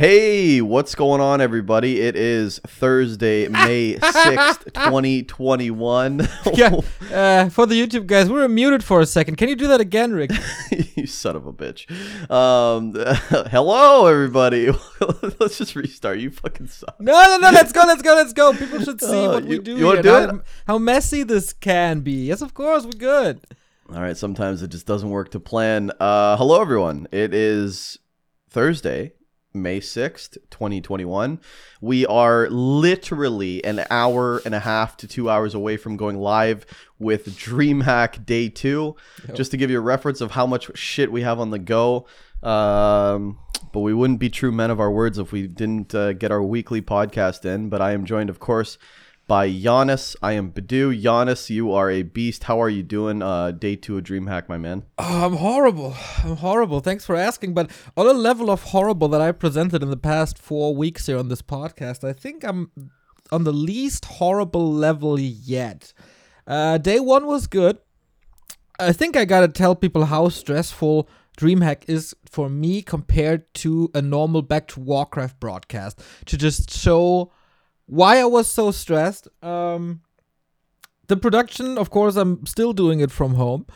Hey, what's going on, everybody? It is Thursday, May 6th, 2021. yeah, uh, for the YouTube guys, we were muted for a second. Can you do that again, Rick? you son of a bitch. Um, hello, everybody. let's just restart. You fucking suck. No, no, no. Let's go. Let's go. Let's go. People should see uh, what you, we do. You want to do how, it? How messy this can be. Yes, of course. We're good. All right. Sometimes it just doesn't work to plan. Uh, hello, everyone. It is Thursday, May 6th, 2021. We are literally an hour and a half to two hours away from going live with DreamHack Day 2. Yep. Just to give you a reference of how much shit we have on the go. Um, but we wouldn't be true men of our words if we didn't uh, get our weekly podcast in. But I am joined, of course, by Giannis. I am Bidoux. Giannis, you are a beast. How are you doing? Uh, day two of DreamHack, my man. Oh, I'm horrible. I'm horrible. Thanks for asking. But on a level of horrible that I presented in the past four weeks here on this podcast, I think I'm on the least horrible level yet. Uh, day one was good. I think I gotta tell people how stressful DreamHack is for me compared to a normal Back to Warcraft broadcast to just show why I was so stressed. Um, the production, of course, I'm still doing it from home.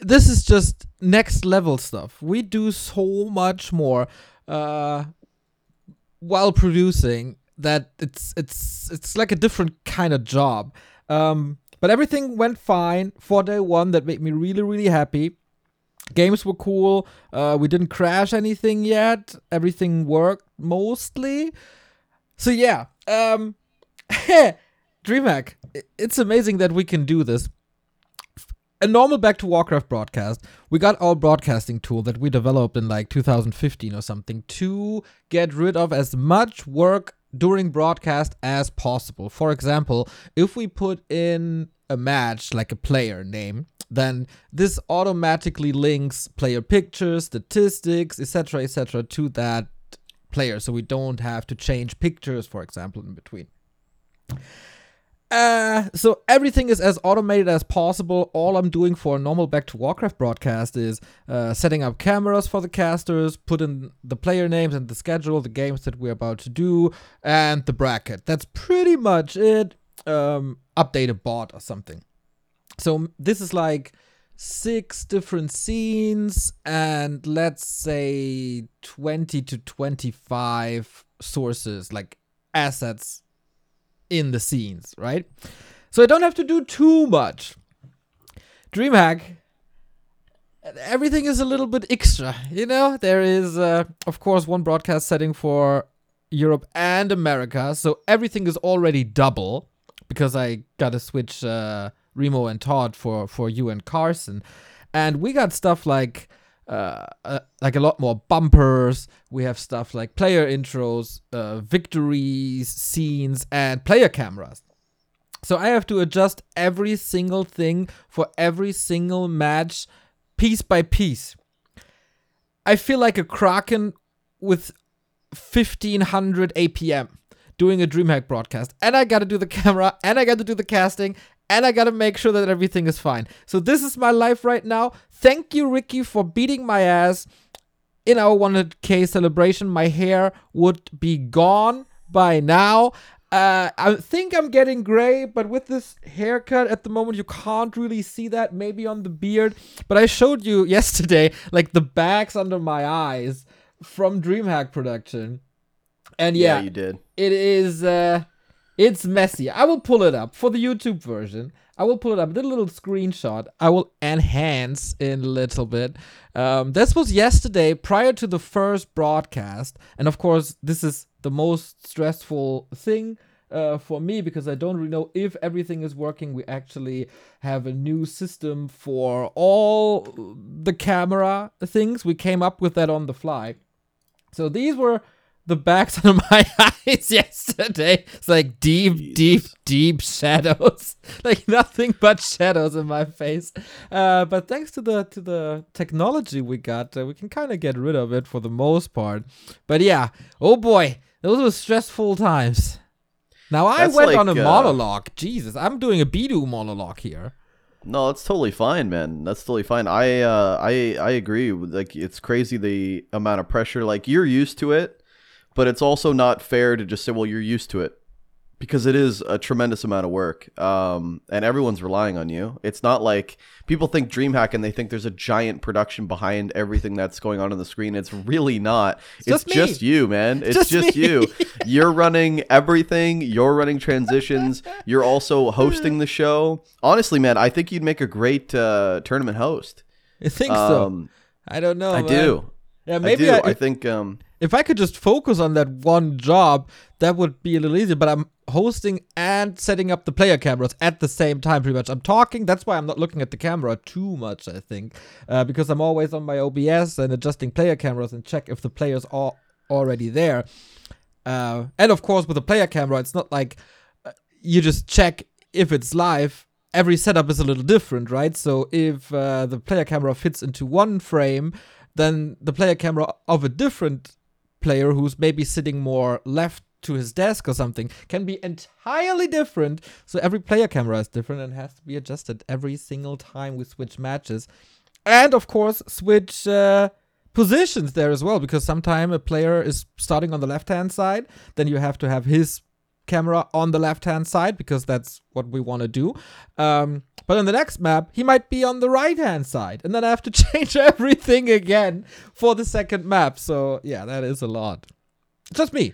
This is just next level stuff. We do so much more uh, while producing that it's it's it's like a different kind of job. Um, but everything went fine for day one. That made me really really happy. Games were cool. Uh, we didn't crash anything yet. Everything worked mostly. So yeah, um, DreamHack, it's amazing that we can do this. A normal Back to Warcraft broadcast, we got our broadcasting tool that we developed in like 2015 or something to get rid of as much work during broadcast as possible. For example, if we put in a match like a player name, then this automatically links player pictures, statistics, etc., etc., to that player, so we don't have to change pictures, for example, in between. Uh, so everything is as automated as possible. All I'm doing for a normal Back to Warcraft broadcast is uh, setting up cameras for the casters, put in the player names and the schedule, the games that we're about to do, and the bracket. That's pretty much it. Um, update a bot or something. So this is like six different scenes and let's say 20 to 25 sources like assets in the scenes right? So i don't have to do too much. Dreamhack everything is a little bit extra you know? There is uh, of course one broadcast setting for europe and america so everything is already double because i gotta switch uh, Remo and Todd for for you and Carson, and we got stuff like uh, uh, like a lot more bumpers. We have stuff like player intros, uh, victories, scenes, and player cameras. So I have to adjust every single thing for every single match, piece by piece. I feel like a kraken with 1500 APM doing a DreamHack broadcast, and I gotta do the camera, and I gotta do the casting, and I gotta make sure that everything is fine. So this is my life right now. Thank you, Ricky, for beating my ass. In our 100k celebration, my hair would be gone by now. Uh, I think I'm getting gray, but with this haircut at the moment, you can't really see that. Maybe on the beard, but I showed you yesterday, like the bags under my eyes from DreamHack production. And yeah, yeah you did. It is. Uh, it's messy. I will pull it up for the YouTube version. I will pull it up. A little screenshot. I will enhance in a little bit. Um, this was yesterday prior to the first broadcast. And of course, this is the most stressful thing uh, for me because I don't really know if everything is working. We actually have a new system for all the camera things. We came up with that on the fly. So these were the backs of my eyes yesterday. It's like deep, Jesus. deep, deep shadows. like nothing but shadows in my face. Uh, but thanks to the to the technology we got, uh, we can kind of get rid of it for the most part. But yeah, oh boy, those were stressful times. Now I That's went like, on a uh, monologue. Jesus, I'm doing a Bidoux monologue here. No, that's totally fine, man. That's totally fine. I uh I I agree. Like it's crazy the amount of pressure. Like you're used to it but it's also not fair to just say, well, you're used to it because it is a tremendous amount of work um, and everyone's relying on you. It's not like people think dreamhack and they think there's a giant production behind everything that's going on on the screen. It's really not. It's, just just, you man. It's Just just, you. You're running everything. You're running transitions. You're also hosting the show. Honestly man i think you'd make a great uh, tournament host. I think so. um, I don't know. i man. do Yeah, i maybe do. I, i think um, if I could just focus on that one job, that would be a little easier. But I'm hosting and setting up the player cameras at the same time, pretty much. I'm talking. That's why I'm not looking at the camera too much. I think uh, because I'm always on my OBS and adjusting player cameras and check if the players are already there. Uh, and of course, with a player camera, it's not like uh, you just check if it's live. Every setup is a little different, right? So if uh, the player camera fits into one frame, then the player camera of a different player who's maybe sitting more left to his desk or something can be entirely different. So every player camera is different and has to be adjusted every single time we switch matches. And of course, switch uh, positions there as well, because sometimes a player is starting on the left hand side, then you have to have his camera on the left hand side because that's what we want to do. Um, but on the next map, he might be on the right hand side, and then I have to change everything again for the second map. So yeah, that is a lot. It's Just me.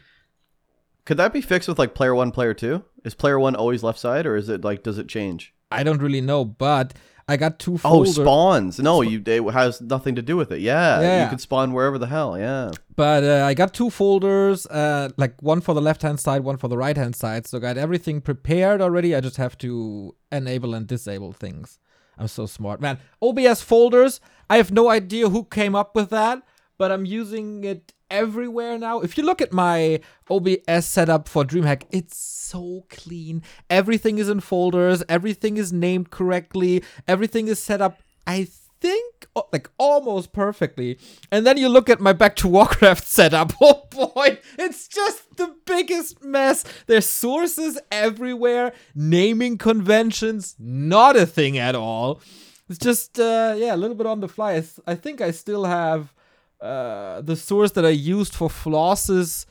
could that be fixed with like player one player two is player one always left side or is it like does it change I don't really know, but I got two Oh, spawns. No, you it has nothing to do with it. Yeah, Yeah. you could spawn wherever the hell. Yeah. But uh, I got two folders, uh, like one for the left hand side, one for the right hand side. So I got everything prepared already. I just have to enable and disable things. I'm so smart, man. OBS folders. I have no idea who came up with that, but I'm using it everywhere now. If you look at my OBS setup for DreamHack, it's so clean. Everything is in folders. Everything is named correctly. Everything is set up. I think like almost perfectly. And then you look at my back to Warcraft setup. Oh boy, it's just the biggest mess. There's sources everywhere, naming conventions, not a thing at all. It's just uh yeah, a little bit on the fly. I, th- I think I still have uh the source that I used for Floss's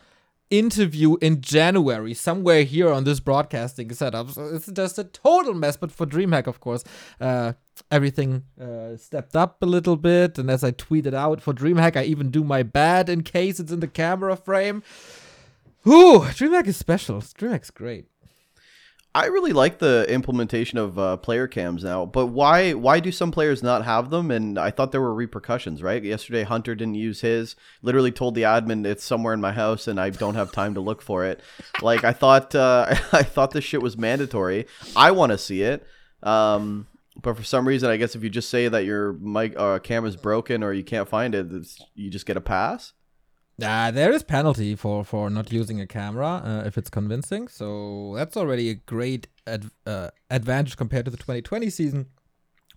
interview in January, somewhere here on this broadcasting setup. So it's just a total mess. But for DreamHack, of course, uh, everything uh, stepped up a little bit. And as I tweeted out for DreamHack, I even do my bad in case it's in the camera frame. Ooh, DreamHack is special. DreamHack's great. I really like the implementation of uh, player cams now, but why why do some players not have them? And I thought there were repercussions, right? Yesterday, Hunter didn't use his. Literally told the admin it's somewhere in my house, and I don't have time to look for it. Like I thought, uh, I thought this shit was mandatory. I want to see it, um, but for some reason, I guess if you just say that your mic uh, camera's broken or you can't find it, you just get a pass. Uh, there is penalty for, for not using a camera uh, if it's convincing. So that's already a great ad- uh, advantage compared to the 2020 season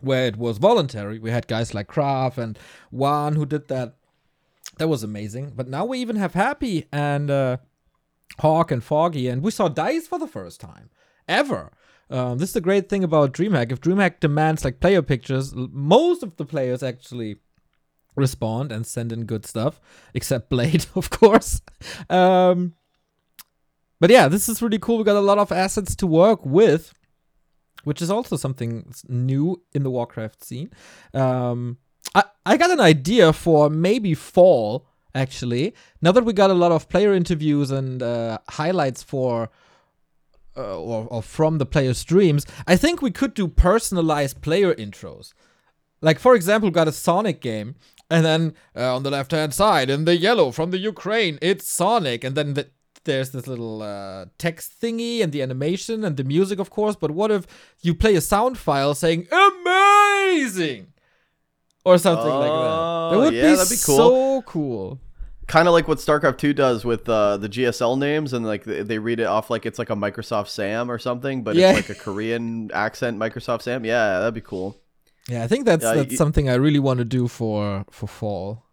where it was voluntary. We had guys like Kraft and Juan who did that. That was amazing. But now we even have Happy and uh, Hawk and Foggy, and we saw Dice for the first time ever. Um, this is the great thing about DreamHack. If DreamHack demands like player pictures, most of the players actually respond and send in good stuff, except Blade, of course. Um, but yeah, this is really cool. We got a lot of assets to work with, which is also something new in the Warcraft scene. Um, I, I got an idea for maybe fall, actually. Now that we got a lot of player interviews and uh, highlights for. Uh, or, or from the player streams, I think we could do personalized player intros. Like, for example, we got a Sonic game, and then uh, on the left hand side, in the yellow from the Ukraine, it's Sonic. And then the, there's this little uh, text thingy and the animation and the music, of course. But what if you play a sound file saying amazing? Or something like that. That Oh, would yeah, be, that'd be cool. so cool. kind of like what StarCraft 2 does with uh, the GSL names and like they they read it off like it's like a Microsoft Sam or something, but Yeah. it's like a Korean accent Microsoft Sam. Yeah, that'd be cool. Yeah, I think that's Yeah, that's you- something I really want to do for for fall.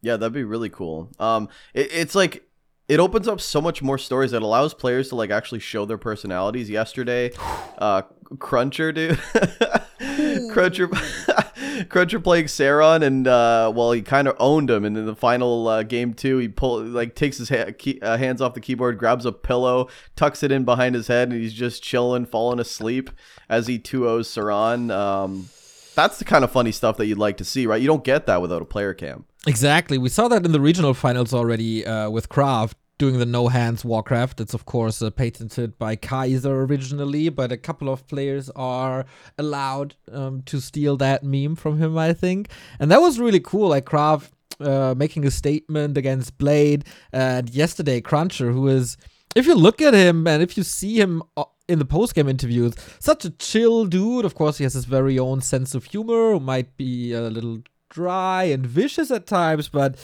Yeah, that'd be really cool. Um, it, it's like it opens up so much more stories. It allows players to like actually show their personalities. Yesterday, uh, Cruncher, dude, Cruncher, Cruncher playing Saron, and uh, well, he kind of owned him. And in the final uh, game two, he pull like takes his ha- key, uh, hands off the keyboard, grabs a pillow, tucks it in behind his head, and he's just chilling, falling asleep as he 2-0s Saron. Um, that's the kind of funny stuff that you'd like to see, right? You don't get that without a player cam. Exactly. We saw that in the regional finals already uh, with Kraft doing the no hands Warcraft. It's of course uh, patented by Kaiser originally, but a couple of players are allowed um, to steal that meme from him, I think. And that was really cool. Like Kraft uh, making a statement against Blade, and yesterday Cruncher, who is, if you look at him and if you see him uh, in the post game interviews, such a chill dude. Of course, he has his very own sense of humor, who might be a little dry and vicious at times, but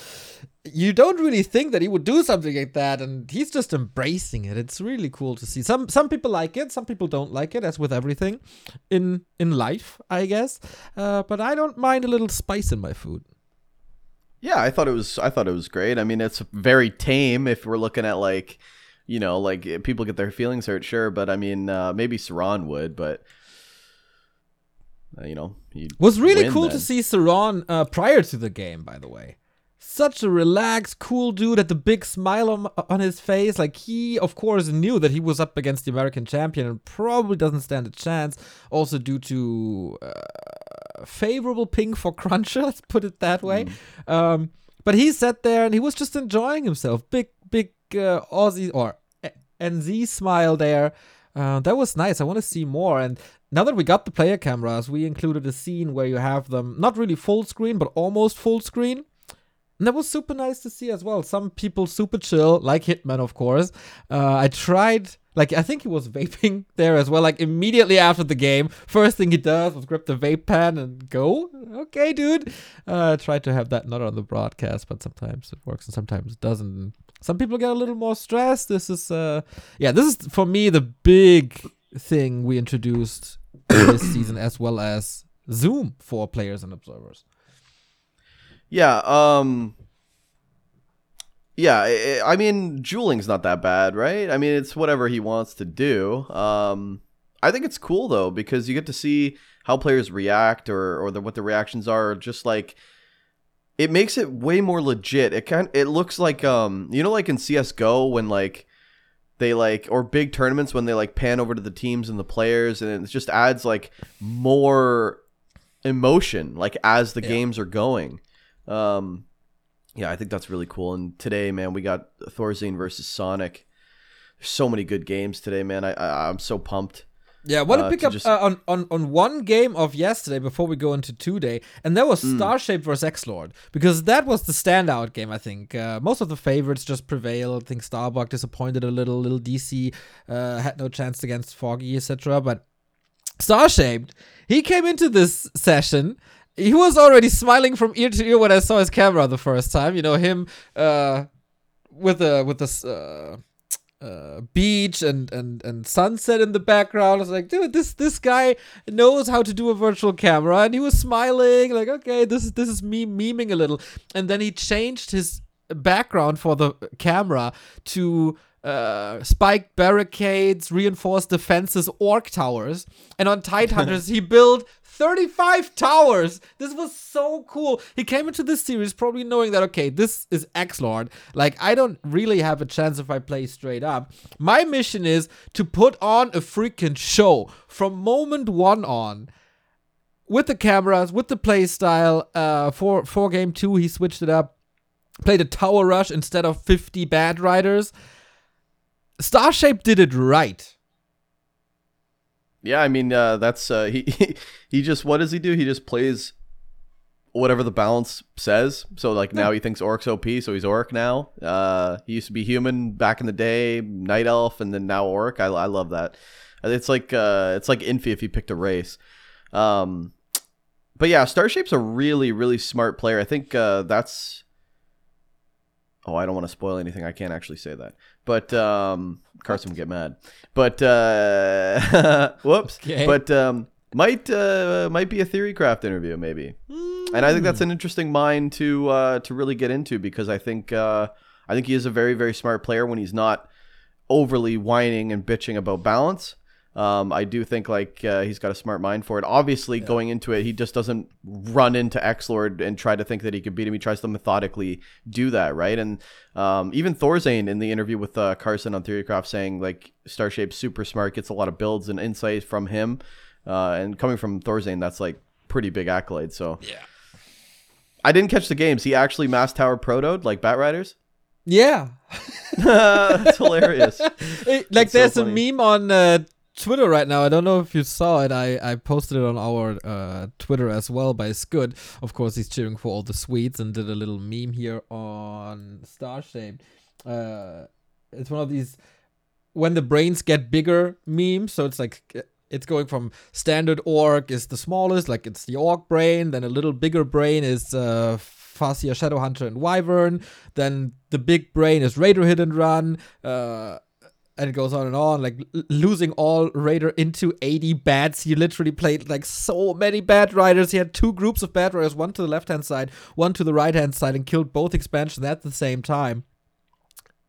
you don't really think that he would do something like that and he's just embracing it. It's really cool to see. Some some people like it some people don't like it as with everything in in life i guess. Uh, but i don't mind a little spice in my food. Yeah i thought it was i thought it was great. I mean it's very tame if we're looking at like you know like people get their feelings hurt sure but i mean uh, maybe saron would but uh, you know, he was really cool then. to see Saron uh, prior to the game. By the way, such a relaxed, cool dude had the big smile on, on his face. Like he, of course, knew that he was up against the American champion and probably doesn't stand a chance. Also due to uh, favorable ping for Cruncher. Let's put it that way. Mm. Um, but he sat there and he was just enjoying himself. Big, big uh, Aussie or NZ smile there. Uh, that was nice. I want to see more. And now that we got the player cameras, we included a scene where you have them not really full screen, but almost full screen. And that was super nice to see as well. Some people super chill, like Hitman, of course. Uh, I tried, like, I think he was vaping there as well. Like, immediately after the game, first thing he does was grab the vape pen and go. Okay, dude. Uh, I tried to have that not on the broadcast, but sometimes it works and sometimes it doesn't. Some people get a little more stressed. This is, uh, yeah, this is for me the big thing we introduced this season, as well as Zoom for players and observers. Yeah. Um. Yeah, I mean, dueling's not that bad, right? I mean, it's whatever he wants to do. Um, I think it's cool though because you get to see how players react or or the, what the reactions are. Just like it makes it way more legit. It kind it looks like um, you know, like in CS:GO when like they like or big tournaments when they like pan over to the teams and the players and it just adds like more emotion like as the yeah. games are going um yeah i think that's really cool and today man we got Thorzain versus sonic there's so many good games today man i, I i'm so pumped yeah, I want uh, to pick up just... uh, on, on on one game of yesterday before we go into today, and that was mm. Starshape versus X Lord because that was the standout game. I think uh, most of the favorites just prevailed. I think Starbuck disappointed a little. Little DC uh, had no chance against Foggy, etc. But Starshaped, he came into this session. He was already smiling from ear to ear when I saw his camera the first time. You know him uh, with the with this uh, uh, beach and, and and sunset in the background. I was like, dude, this this guy knows how to do a virtual camera, and he was smiling, like, okay, this is this is me memeing a little. And then he changed his background for the camera to uh, spiked barricades, reinforced defenses, orc towers, and on Tidehunters he built 35 towers. This was so cool. He came into this series probably knowing that, okay, this is X Lord. Like, I don't really have a chance if I play straight up. My mission is to put on a freaking show from moment one on. With the cameras, with the play style, uh, for for game two, he switched it up, played a tower rush instead of 50 bat riders. Starshape did it right. Yeah, I mean uh, that's uh, he he just what does he do? He just plays whatever the balance says. So like now he thinks Orc's OP, so he's Orc now. Uh, he used to be human back in the day, Night Elf, and then now Orc. I, I love that. It's like uh, it's like Infi if he picked a race. Um, but yeah, Starshape's a really really smart player. I think uh, that's. Oh, I don't want to spoil anything. I can't actually say that. But um, Carson would get mad. But uh, whoops. Okay. But um, might uh, might be a theorycraft interview maybe. Mm. And I think that's an interesting mind to uh, to really get into because I think uh, I think he is a very very smart player when he's not overly whining and bitching about balance. Um, I do think like uh, he's got a smart mind for it. Obviously, going into it, he just doesn't run into Xlord and try to think that he could beat him. He tries to methodically do that, right? And um, even Thorzain in the interview with uh, Carson on Theorycraft saying like Starshape's super smart, gets a lot of builds and insights from him. Uh, and coming from Thorzain, that's like pretty big accolade. So Yeah. I didn't catch the games. He actually mass tower protoed like Bat Riders. Yeah. that's hilarious. Hey, like That's so there's a meme on uh, Twitter right now. I don't know if you saw it. I, I posted it on our uh, Twitter as well by Scud. Of course, he's cheering for all the sweets and did a little meme here on Starshape. Uh, it's one of these when the brains get bigger memes. So it's like it's going from standard orc is the smallest, like it's the orc brain. Then a little bigger brain is uh, Farseer, Shadowhunter, and Wyvern. Then the big brain is Raider Hit and Run. Uh, and it goes on and on, like l- losing all Raider into 80 bats. He literally played like so many bat riders. He had two groups of bat riders, one to the left hand side, one to the right hand side, and killed both expansions at the same time.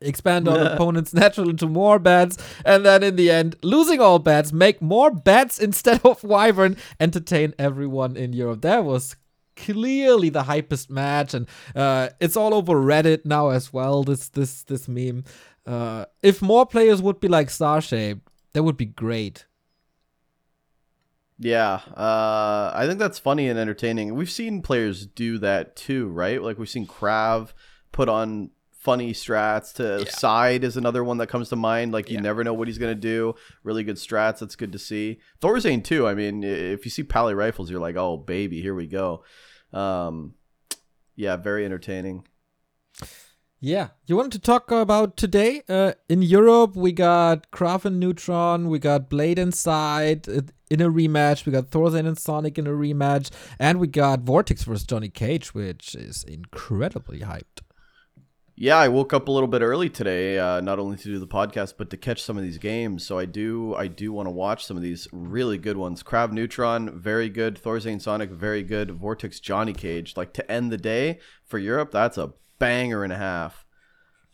Expand on opponents' natural into more bats, and then in the end, losing all bats, make more bats instead of Wyvern, entertain everyone in Europe. That was clearly the hypest match, and uh, it's all over Reddit now as well. This this this meme. Uh, if more players would be like star shaped, that would be great. Yeah, uh, I think that's funny and entertaining. We've seen players do that too, right? Like we've seen Krav put on funny strats. To Yeah. side is another one that comes to mind. Like you Yeah. never know what he's gonna do. Really good strats. That's good to see. Thorzain too. I mean, if you see Pally rifles, you're like, oh baby, here we go. Um, yeah, very entertaining. Yeah, you wanted to talk about today uh, in Europe. We got Kraven Neutron, we got Blade Inside uh, in a rematch, we got Thorzain and Sonic in a rematch, and we got Vortex versus Johnny Cage, which is incredibly hyped. Yeah, I woke up a little bit early today, uh, not only to do the podcast, but to catch some of these games. So I do, I do want to watch some of these really good ones. Krav Neutron, very good. Thorzain Sonic, very good. Vortex Johnny Cage, like to end the day for Europe, that's a banger and a half.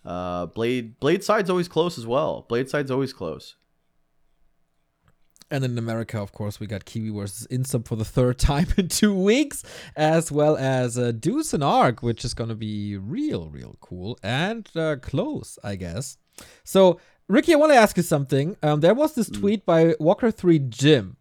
Uh, Blade Blade Side's always close as well. Blade Side's always close. And in America, of course, we got Kiwi versus Insub for the third time in two weeks, as well as uh, Deuce and Arc, which is going to be real, real cool and uh, close, I guess. So, Ricky, I want to ask you something. Um, there was this tweet by Walker3 Jim.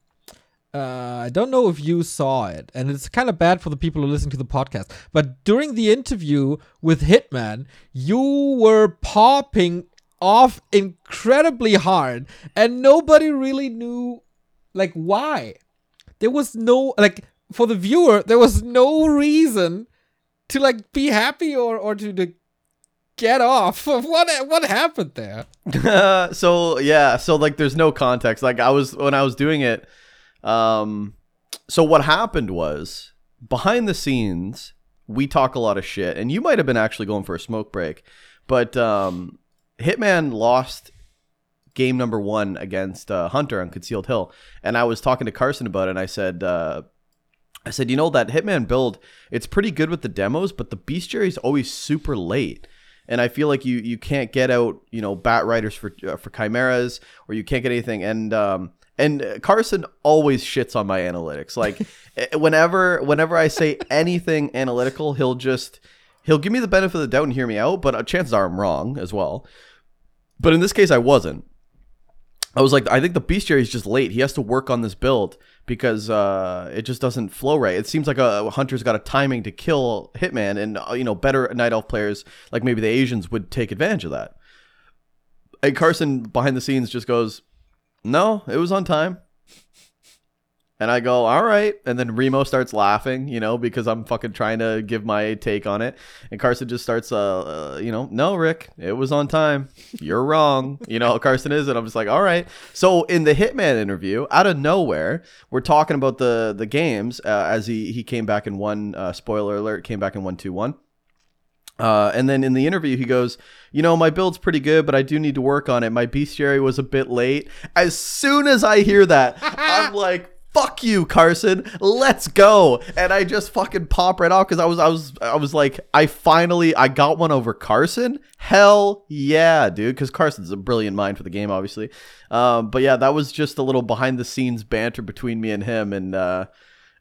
Uh, I don't know if you saw it, and it's kind of bad for the people who listen to the podcast. But during the interview with Hitman, you were popping off incredibly hard, and nobody really knew like why. There was no like for the viewer, there was no reason to like be happy or or to, to get off. What what happened there? so yeah, so like there's no context. Like I was when I was doing it, um so what happened was behind the scenes, we talk a lot of shit, and you might have been actually going for a smoke break, but um Hitman lost game number one against uh, Hunter on Concealed Hill, and I was talking to Carson about it, and I said, uh, I said, you know that Hitman build, it's pretty good with the demos, but the bestiary is always super late. And I feel like you you can't get out, you know, bat riders for uh, for chimeras, or you can't get anything. And um and Carson always shits on my analytics. Like eh, whenever whenever I say anything analytical, he'll just he'll give me the benefit of the doubt and hear me out. But uh, chances are I'm wrong as well. But in this case, I wasn't. I was like, I think the bestiary is just late. He has to work on this build because uh, it just doesn't flow right. It seems like a, a hunter's got a timing to kill Hitman, and uh, you know, better night elf players like maybe the Asians would take advantage of that. And Carson behind the scenes just goes, "No, it was on time." And I go, all right. And then Remo starts laughing, you know, because I'm fucking trying to give my take on it. And Carson just starts, uh, uh, you know, no, Rick, it was on time. You're wrong. You know Carson is. And I'm just like, all right. So in the Hitman interview, out of nowhere, we're talking about the the games uh, as he, he came back and won, uh, spoiler alert, came back and won 2 1. Uh, and then in the interview, he goes, You know, my build's pretty good, but I do need to work on it. My bestiary was a bit late. As soon as I hear that, I'm like, fuck you, Carson. Let's go. And I just fucking pop right off because I was I was I was like, I finally I got one over Carson. Hell yeah, dude. Because Carson's a brilliant mind for the game, obviously. Um, but yeah, that was just a little behind the scenes banter between me and him. And uh,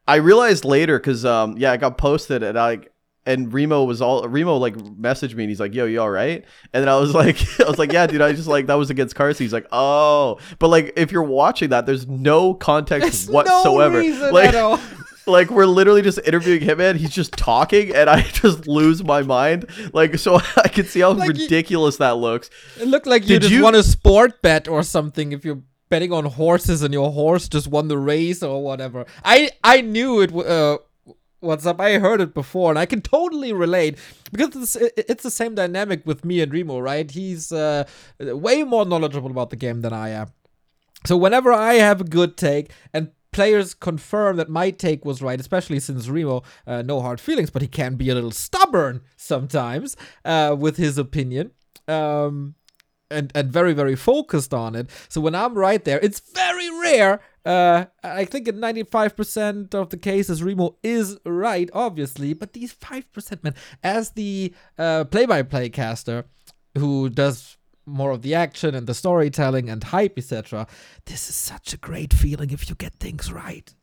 I realized later because um, yeah, I got posted and I and Remo was all Remo like messaged me and he's like, "Yo, you all right?" And then I was like, I was like, "Yeah, dude, I just like that was against Carson." He's like, "Oh," but like if you're watching that, there's no context There's whatsoever. No like, at all. like we're literally just interviewing him, and he's just talking, and I just lose my mind. Like, so I can see how Like, you- ridiculous that looks. It looked like you Did just you- won a sport bet or something if you're betting on horses and your horse just won the race or whatever. I I knew it. Uh, what's up? I heard it before and I can totally relate because it's, it's the same dynamic with me and Remo, right? He's uh, way more knowledgeable about the game than I am. So whenever I have a good take and players confirm that my take was right, especially since Remo, uh, no hard feelings, but he can be a little stubborn sometimes uh, with his opinion. Um, and, and very very focused on it. So when I'm right there, it's very rare. Uh, I think in 95% of the cases, Remo is right, obviously, but these 5%, man, as the uh, play-by-play caster who does more of the action and the storytelling and hype, etc., this is such a great feeling if you get things right.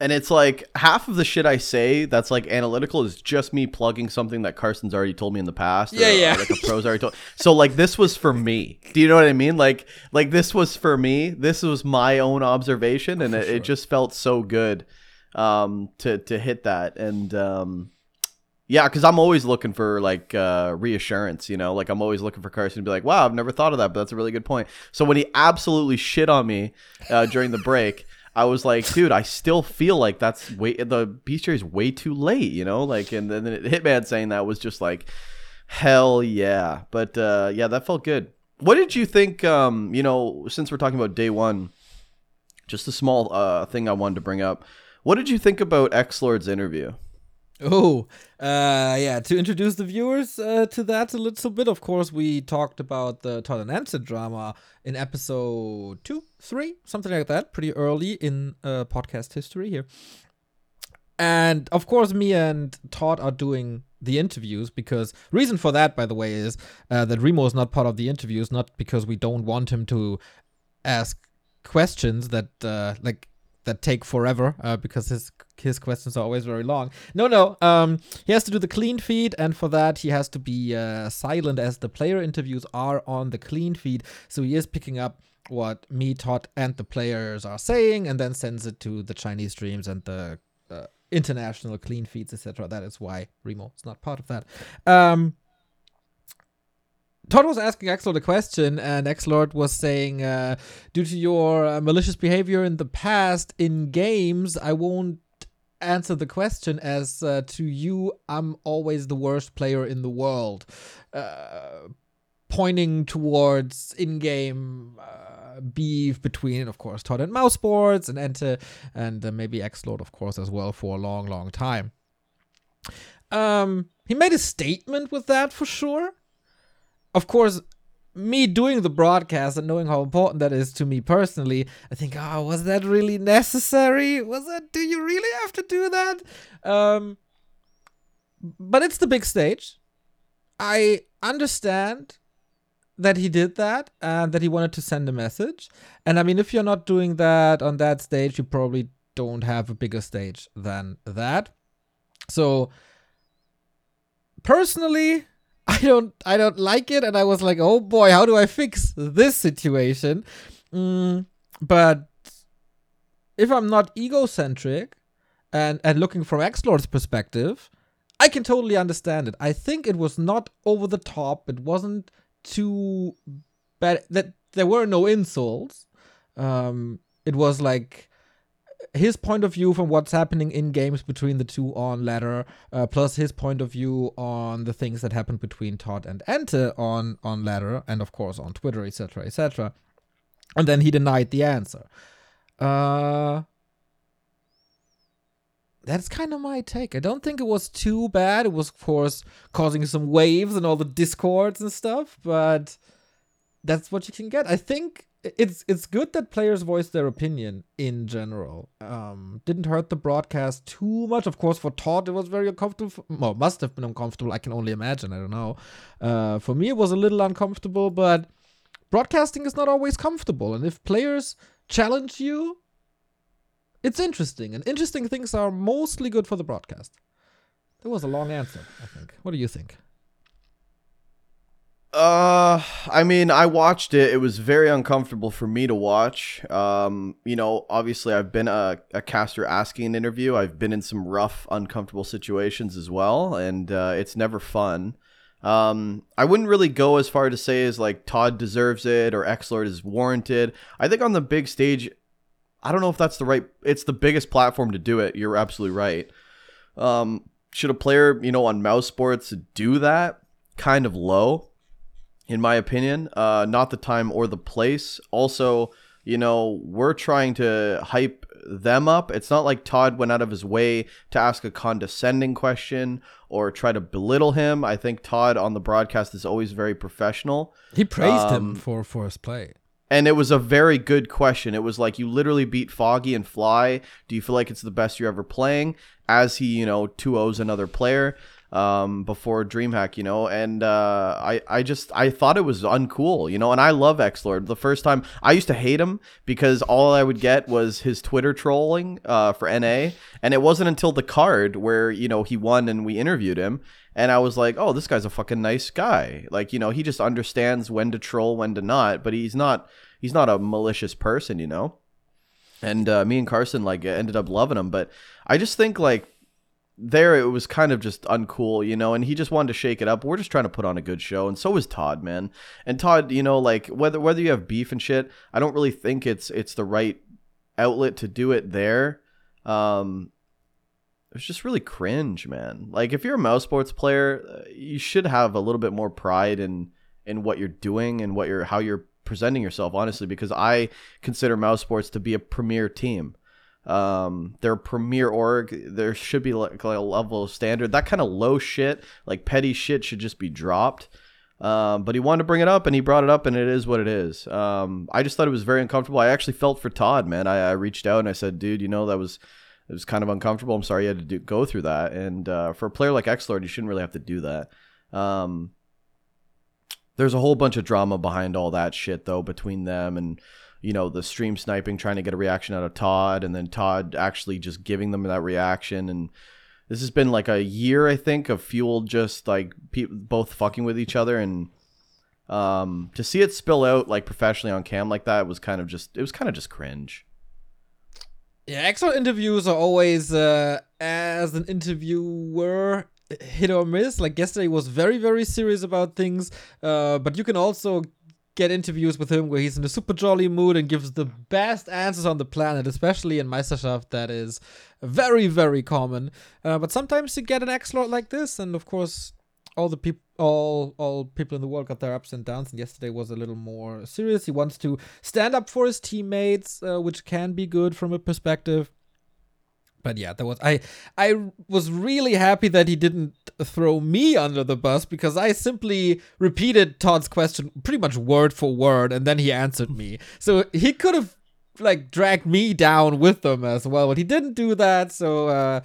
And it's like half of the shit I say that's like analytical is just me plugging something that Carson's already told me in the past. or, Yeah, yeah. Like a pro's already told. So like this was for me. Do you know what I mean? Like like this was for me. This was my own observation, and it, it just felt so good um, to to hit that. And um, yeah, because I'm always looking for like uh, reassurance. You know, like I'm always looking for Carson to be like, "Wow, I've never thought of that, but that's a really good point." So when he absolutely shit on me uh, during the break. I was like, dude, I still feel like that's way the Beast is way too late, you know. Like, and then Hitman saying that was just like, hell yeah. But uh, yeah, that felt good. What did you think? Um, you know, since we're talking about day one, just a small uh thing I wanted to bring up. What did you think about X Lord's interview? Oh, uh, yeah. To introduce the viewers uh, to that a little bit, of course, we talked about the Todd and Answer drama in episode two, three, something like that, pretty early in uh, podcast history here. And of course, me and Todd are doing the interviews because reason for that, by the way, is uh, that Remo is not part of the interviews, not because we don't want him to ask questions that uh, like that take forever uh, because his his questions are always very long. No, no. Um, he has to do the clean feed, and for that he has to be uh, silent as the player interviews are on the clean feed. So he is picking up what me, Todd, and the players are saying, and then sends it to the Chinese streams and the uh, international clean feeds, etc. That is why Remo is not part of that. Um, Todd was asking Xlord a question, and Xlord was saying, uh, due to your uh, malicious behavior in the past in games, I won't answer the question as uh, to you, I'm always the worst player in the world. Uh, pointing towards in game uh, beef between, of course, Todd and mousesports and Ente, and uh, maybe Xlord, of course, as well for a long, long time. Um, he made a statement with that for sure of course, me doing the broadcast and knowing how important that is to me personally, I think, oh, was that really necessary? Was that? Do you really have to do that? Um, but it's the big stage. I understand that he did that and that he wanted to send a message. And I mean, if you're not doing that on that stage, you probably don't have a bigger stage than that. So, personally, I don't I don't like it and I was like, "Oh boy, how do I fix this situation?" Mm, but if I'm not egocentric and and looking from Xlord's perspective, I can totally understand it. I think it was not over the top. It wasn't too bad that there were no insults. Um it was like his point of view from what's happening in games between the two on ladder, uh, plus his point of view on the things that happened between Todd and Ente on on ladder, and of course on Twitter, etc., etc. And then he denied the answer. Uh, that's kind of my take. I don't think it was too bad. It was, of course, causing some waves and all the discords and stuff, but that's what you can get. I think it's it's good that players voice their opinion in general. Um, didn't hurt the broadcast too much. Of course, for Todd it was very uncomfortable. Well, must have been uncomfortable. I can only imagine. I don't know. Uh, for me it was a little uncomfortable, but broadcasting is not always comfortable. And if players challenge you, it's interesting. And interesting things are mostly good for the broadcast. That was a long answer. I think. What do you think? Uh, I mean, I watched it. It was very uncomfortable for me to watch. Um, you know, obviously, I've been a, a caster asking an interview. I've been in some rough, uncomfortable situations as well, and uh, it's never fun. Um, I wouldn't really go as far to say as like Todd deserves it or Xlord is warranted. I think on the big stage, I don't know if that's the right. It's the biggest platform to do it. You're absolutely right. Um, should a player, you know, on mousesports do that? Kind of low in my opinion. Uh, not the time or the place. Also, you know, we're trying to hype them up. It's not like Todd went out of his way to ask a condescending question or try to belittle him. I think Todd on the broadcast is always very professional. He praised um, him for for his play. And it was a very good question. It was like you literally beat Foggy and Fly. Do you feel like it's the best you're ever playing? As he, you know, 2-0s another player um, before DreamHack, you know, and uh, I I just I thought it was uncool, you know, and I love X Lord. The first time I used to hate him because all I would get was his Twitter trolling uh, for NA, and it wasn't until the card where you know he won and we interviewed him, and I was like, oh, this guy's a fucking nice guy. Like you know, he just understands when to troll, when to not, but he's not he's not a malicious person, you know. And uh, me and Carson like ended up loving him, but I just think like there it was kind of just uncool, you know, and he just wanted to shake it up. We're just trying to put on a good show, and so was Todd, man. And Todd, you know, like whether whether you have beef and shit, I don't really think it's it's the right outlet to do it there. Um it was just really cringe, man. Like if you're a mouse sports player, you should have a little bit more pride in in what you're doing and what you're how you're presenting yourself, honestly, because I consider mouse sports to be a premier team um their premier org there should be like, like a level of standard that kind of low shit like petty shit should just be dropped um, but he wanted to bring it up and he brought it up and it is what it is. Um, I just thought it was very uncomfortable. I actually felt for Todd, man. I, I reached out and I said, dude, you know, that was, it was kind of uncomfortable. I'm sorry you had to do, go through that. And, uh, for a player like Xlord, you shouldn't really have to do that. Um, there's a whole bunch of drama behind all that shit though, between them and, you know, the stream sniping, trying to get a reaction out of Todd, and then Todd actually just giving them that reaction. And this has been like a year, I think, of fuel just like pe- both fucking with each other. And um, to see it spill out like professionally on cam like that was kind of just, it was kind of just cringe. Yeah, Xlord interviews are always, uh, as an interviewer, hit or miss. Like yesterday was very, very serious about things, uh, but you can also get interviews with him where he's in a super jolly mood and gives the best answers on the planet, especially in Meisterschaft. That is very, very common. Uh, but sometimes you get an Xlord like this, and of course, all the people, all all people in the world got their ups and downs. And yesterday was a little more serious. He wants to stand up for his teammates, uh, which can be good from a perspective but yeah, there was I I was really happy that he didn't throw me under the bus because I simply repeated Todd's question pretty much word for word and then he answered me. So he could have like dragged me down with them as well, but he didn't do that. So uh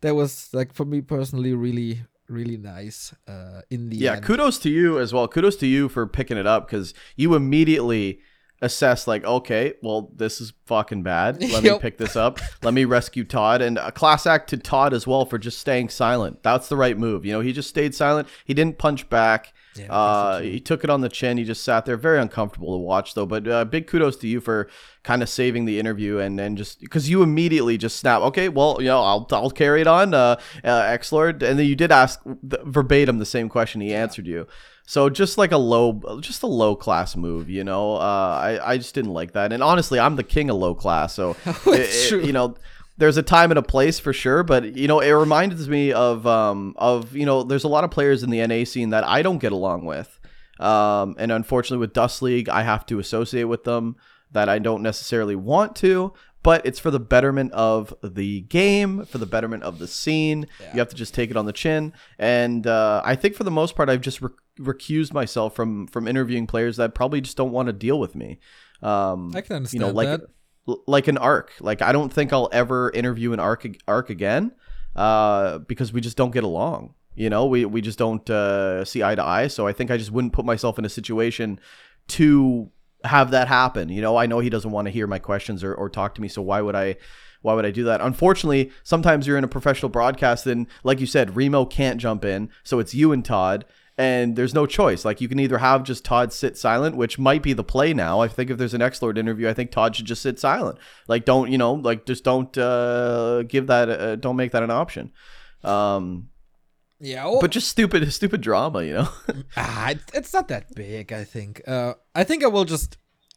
that was like for me personally really really nice uh in the yeah end. kudos to you as well kudos to you for picking it up because you immediately assess like okay well this is fucking bad. Let me pick this up. Let me rescue todd. And a class act to todd as well for just staying silent. That's the right move. You know he just stayed silent. He didn't punch back. Yeah, uh, he took it on the chin. He just sat there. Very uncomfortable to watch though. But uh, big kudos to you for kind of saving the interview and and just because you immediately just snap okay well you know i'll, I'll carry it on uh, uh x-lord. And then you did ask th- verbatim the same question he answered you so just like a low, just a low class move, you know. Uh, I I just didn't like that, and honestly, I'm the king of low class, so it- it- you know. There's a time and a place for sure, but you know it reminds me of um of you know there's a lot of players in the NA scene that I don't get along with, um and unfortunately with Dust League I have to associate with them that I don't necessarily want to, but it's for the betterment of the game, for the betterment of the scene. You have to just take it on the chin. And uh, I think for the most part, I've just rec- recused myself from from interviewing players that probably just don't want to deal with me. Um, I can understand you know, like that. l- like an arc. Like I don't think I'll ever interview an arc arc again, uh, because we just don't get along. You know, we we just don't uh, see eye to eye. So I think I just wouldn't put myself in a situation to have that happen. You know, I know he doesn't want to hear my questions or, or talk to me. So why would I? Why would I do that? Unfortunately, sometimes you're in a professional broadcast, and like you said, Remo can't jump in, so it's you and Todd and there's no choice. Like you can either have just Todd sit silent, which might be the play now. I think if there's an X Lord interview, I think Todd should just sit silent. Like don't you know, like just don't uh, give that, uh, don't make that an option. Um, Yeah, or, but just stupid, stupid drama, you know. ah, it, it's not that big. I think. Uh, I think I will just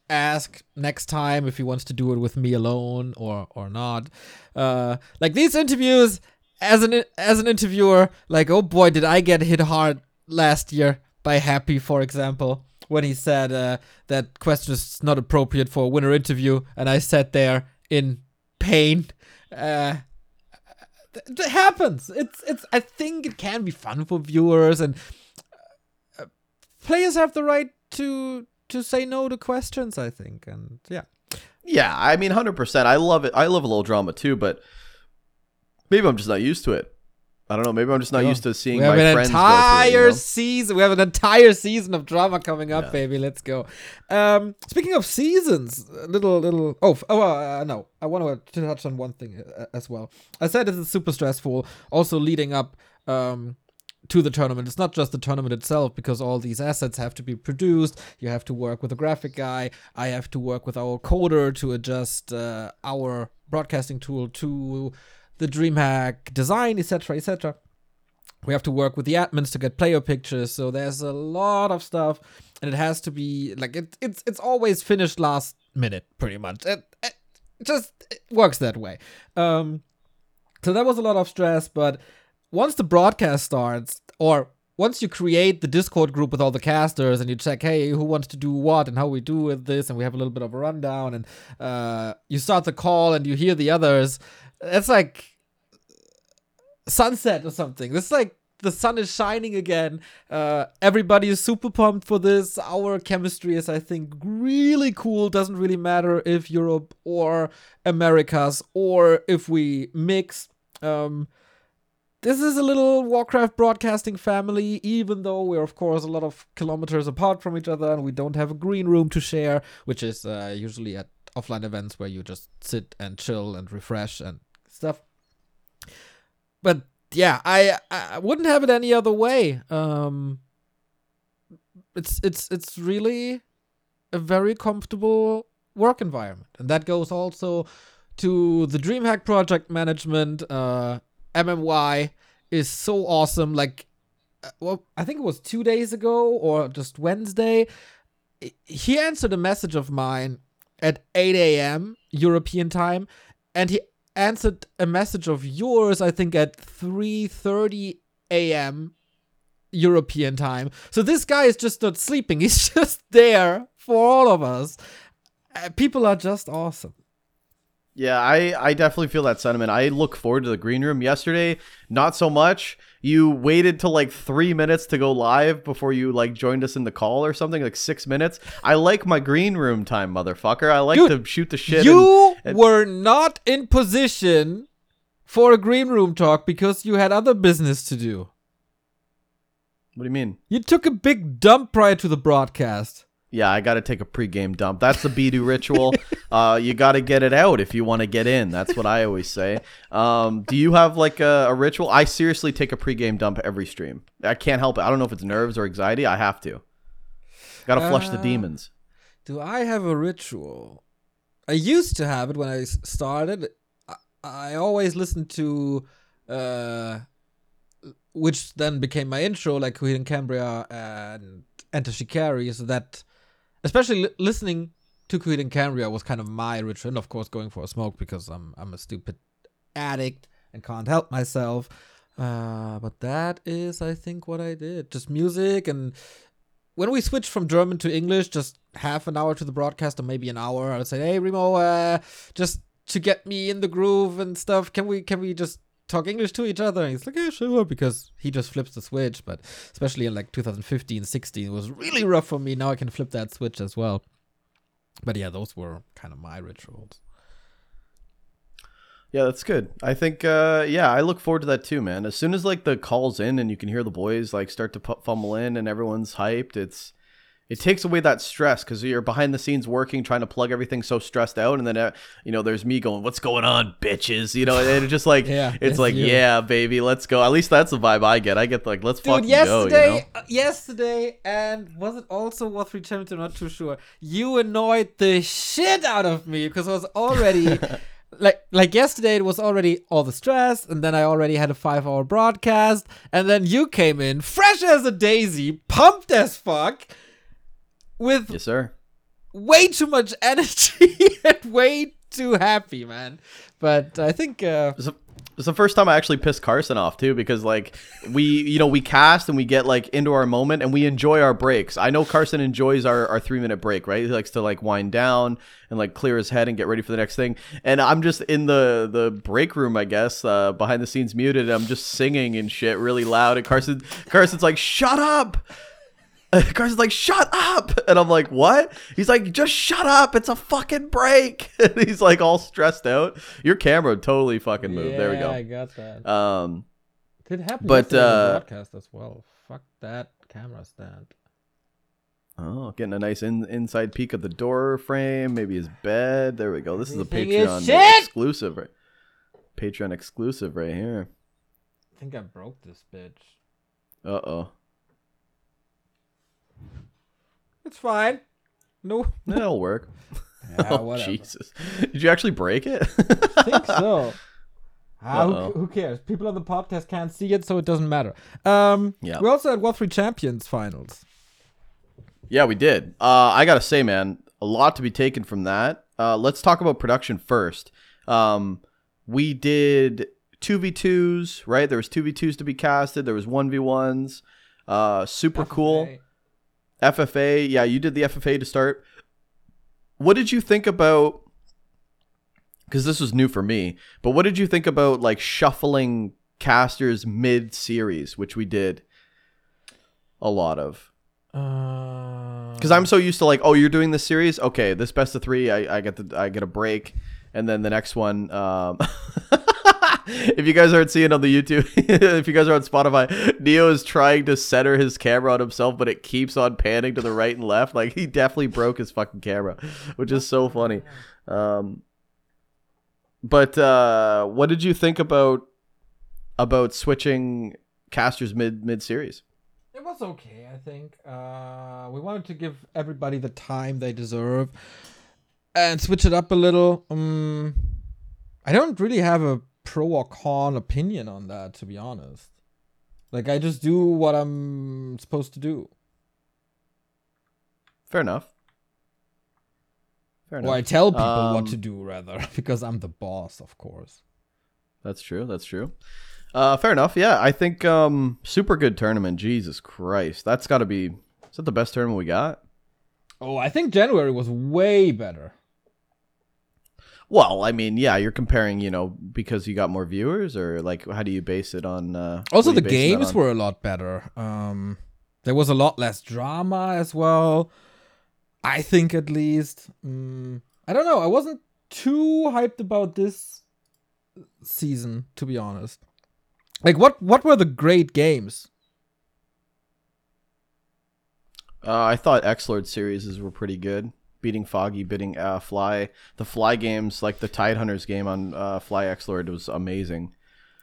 ask next time if he wants to do it with me alone or or not. Uh, like these interviews, as an as an interviewer, like oh boy, did I get hit hard last year by Happy, for example, when he said uh, that question is not appropriate for a winner interview, and I sat there in pain. Uh, it happens. It's it's. I think it can be fun for viewers, and uh, players have the right to to say no to questions. I think, and yeah, yeah, I mean, hundred percent. I love it. I love a little drama too, but maybe I'm just not used to it. I don't know. Maybe I'm just not Yeah. used to seeing we have my an friends entire through you know? season. We have an entire season of drama coming up, Yeah. baby. Let's go. Um, speaking of seasons, a little little. Oh, oh, uh, no. I want to touch on one thing uh, as well. I said this is super stressful. Also leading up. Um, to the tournament. It's not just the tournament itself because all these assets have to be produced. You have to work with a graphic guy. I have to work with our coder to adjust uh, our broadcasting tool to the DreamHack design, etc., etc. We have to work with the admins to get player pictures. So there's a lot of stuff, and it has to be like it, it's it's always finished last minute, pretty much. It, it just it works that way. Um, so that was a lot of stress, but once the broadcast starts, or once you create the Discord group with all the casters and you check, hey, who wants to do what and how we do with this, and we have a little bit of a rundown, and uh, you start the call and you hear the others, it's like sunset or something. It's like the sun is shining again. Uh, everybody is super pumped for this. Our chemistry is, I think, really cool. Doesn't really matter if Europe or Americas or if we mix. Um, this is a little Warcraft broadcasting family, even though we're, of course, a lot of kilometers apart from each other and we don't have a green room to share, which is uh, usually at offline events where you just sit and chill and refresh and stuff. But yeah, I I wouldn't have it any other way. Um, it's it's it's really a very comfortable work environment, and that goes also to the DreamHack project management. Uh, MMY is so awesome. Like, uh, well, I think it was two days ago or just Wednesday. He answered a message of mine at 8 a.m. European time, and he answered a message of yours, I think, at 3:30 a.m. European time. So this guy is just not sleeping. He's just there for all of us. Uh, people are just awesome. Yeah, I, I definitely feel that sentiment. I look forward to the green room. Yesterday, not so much. You waited till like three minutes to go live before you like joined us in the call or something, like six minutes. I like my green room time, motherfucker. I like Dude, to shoot the shit. You and- were not in position for a green room talk because you had other business to do. what do you mean? You took a big dump prior to the broadcast. Yeah, I got to take a pregame dump. That's the Bidoux ritual. uh, you got to get it out if you want to get in. That's what I always say. Um, do you have like a, a ritual? I seriously take a pregame dump every stream. I can't help it. I don't know if it's nerves or anxiety. I have to. Got to flush the Uh, demons. Do I have a ritual? I used to have it when I started. I, I always listened to, uh, which then became my intro, like Coheed Cambria and Enter Shikari. So that, especially li- listening to Coheed Cambria was kind of my ritual. And of course, going for a smoke because I'm I'm a stupid addict and can't help myself. Uh, but that is, I think, what I did. Just music and when we switched from German to English, just half an hour to the broadcast or maybe an hour, I would say, "Hey, Remo, uh, just to get me in the groove and stuff. Can we can we just talk English to each other?" And he's like, "Yeah, sure," because he just flips the switch. But especially in like 2015, 16, it was really rough for me. Now I can flip that switch as well. But yeah, those were kind of my rituals. Yeah, that's good. I think, uh, yeah, I look forward to that too, man. As soon as like the calls in and you can hear the boys like start to pu- fumble in and everyone's hyped, it's it takes away that stress because you're behind the scenes working, trying to plug everything so stressed out, and then uh, you know there's me going, "What's going on, bitches?" You know, and it's just like Yeah, it's like, you. yeah, baby, let's go. At least that's the vibe I get. I get like, let's Dude, fucking yesterday, go. You know? uh, yesterday, and was it also Three Champions? I'm not too sure. You annoyed the shit out of me because I was already like, like yesterday. It was already all the stress, and then I already had a five-hour broadcast, and then you came in fresh as a daisy, pumped as fuck, with Yes, sir. way too much energy and way too happy, man. But I think uh, It's the- first time I actually pissed Carson off too, because like we, you know, we cast and we get like into our moment and we enjoy our breaks. I know Carson enjoys our, our three minute break, right? He likes to like wind down and like clear his head and get ready for the next thing. And I'm just in the the break room, I guess, uh, behind the scenes muted. And I'm just singing and shit really loud. And Carson, Carson's like, "Shut up." Carson's like, shut up. And I'm like, what? He's like, just shut up. It's a fucking break. And he's like all stressed out. Your camera totally fucking moved. there we go. I got that. Um, It happened but, uh, broadcast as well. Fuck that camera stand. oh, getting a nice in, inside peek of the door frame, maybe his bed. There we go. This is a Everything is Patreon exclusive, right? Patreon exclusive right here. I think I broke this bitch. Uh oh. It's fine. No, That'll work. yeah, oh, whatever. Jesus. Did you actually break it? I think so. Ah, Uh-oh. who, who cares? People on the podcast can't see it, so it doesn't matter. Um, Yeah. We also had War 3 Champions finals. Yeah, we did. Uh, I gotta say, man, a lot to be taken from that. Uh, let's talk about production first. Um, we did two v twos, right? There was two v twos to be casted. There was one v ones. Uh, super cool. FFA. FFA, yeah, you did the FFA to start. What did you think about? Because this was new for me, but what did you think about like shuffling casters mid series, which we did a lot of? Uh, Because I'm so used to like, oh, you're doing this series, okay, this best of three, I, I get the I get a break, and then the next one. Um, if you guys aren't seeing on the YouTube, if you guys are on Spotify, Neo is trying to center his camera on himself, but it keeps on panning to the right and left. Like he definitely broke his fucking camera, which is so funny. Um, but uh, what did you think about about switching casters mid mid series? It was okay, I think. Uh, we wanted to give everybody the time they deserve and switch it up a little. Um, I don't really have a pro or con opinion on that, to be honest. Like, I just do what I'm supposed to do. Fair enough. Fair enough. Or I tell people Um, what to do, rather, because I'm the boss, of course. That's true. That's true. Uh, fair enough. Yeah, I think um, super good tournament. Jesus Christ, that's got to be. Is that the best tournament we got? Oh, I think January was way better. Well, I mean, yeah, you're comparing, you know, because you got more viewers, or like, how do you base it on? Uh, Also, the you base it games were a lot better. Um, there was a lot less drama as well. I think, at least. Mm, I don't know. I wasn't too hyped about this season, to be honest. Like, what what were the great games? Uh, I thought Xlord series were pretty good. Beating Foggy, beating uh, Fly. The Fly games, like the Tide Hunters game on uh, Fly Xlord, was amazing.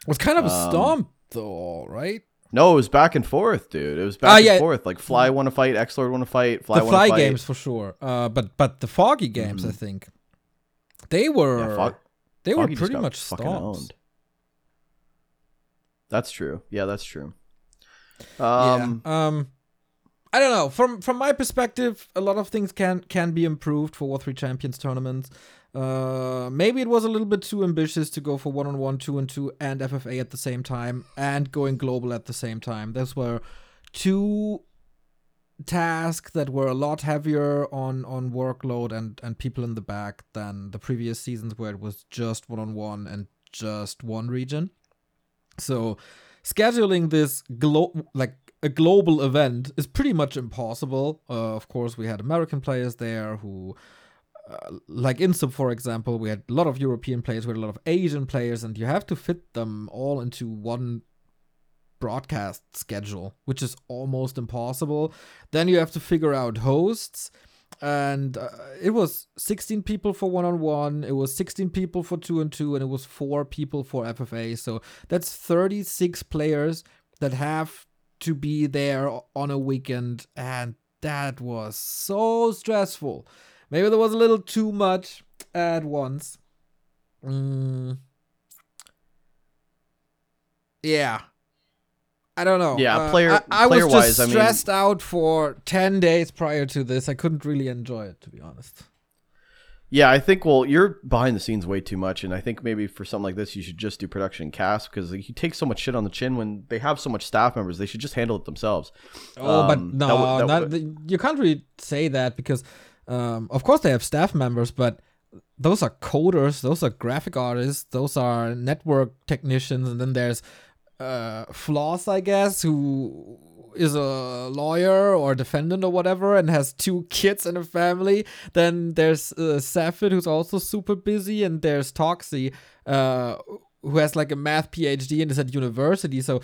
It was kind of a Um, stomp, though, right? No, it was back and forth, dude. It was back Ah, and yeah. forth. Like Fly want to fight, Xlord won a fight, Fly the fly fight. games for sure. Uh, but but the foggy games, I Mhm. think, they were Yeah, Fog- they were Foggy just pretty much stomps. That's true. Yeah, that's true. Um, yeah. Um, I don't know. From from my perspective, a lot of things can can be improved for War Three Champions tournaments. Uh, maybe it was a little bit too ambitious to go for one on one, two and two, and FFA at the same time, and going global at the same time. Those were two tasks that were a lot heavier on on workload and and people in the back than the previous seasons where it was just one on one and just one region. So scheduling this glo- like a global event is pretty much impossible. Uh, of course, we had American players there who uh, like Insub, for example, we had a lot of European players, we had a lot of Asian players, and you have to fit them all into one broadcast schedule, which is almost impossible. Then you have to figure out hosts, and uh, it was 16 people for one on one, it was 16 people for two and two, and it was four people for FFA. So that's 36 players that have to be there on a weekend, and that was so stressful. Maybe there was a little too much at once. Mm. Yeah. I don't know. Yeah, Uh, player- I, I was player-wise, just I mean- stressed out for ten days prior to this. I couldn't really enjoy it, to be honest. Yeah, I think well, you're behind the scenes way too much, and I think maybe for something like this, you should just do production cast because like, you take so much shit on the chin when they have so much staff members. They should just handle it themselves. Oh, but Um, no, that would- that not, the- you can't really say that because, um, of course, they have staff members, but those are coders, those are graphic artists, those are network technicians, and then there's uh, Floss, I guess, who is a lawyer or defendant or whatever and has two kids and a family. Then there's uh, Safid, who's also super busy, and there's Toxie, uh, who has like a math PhD and is at university. So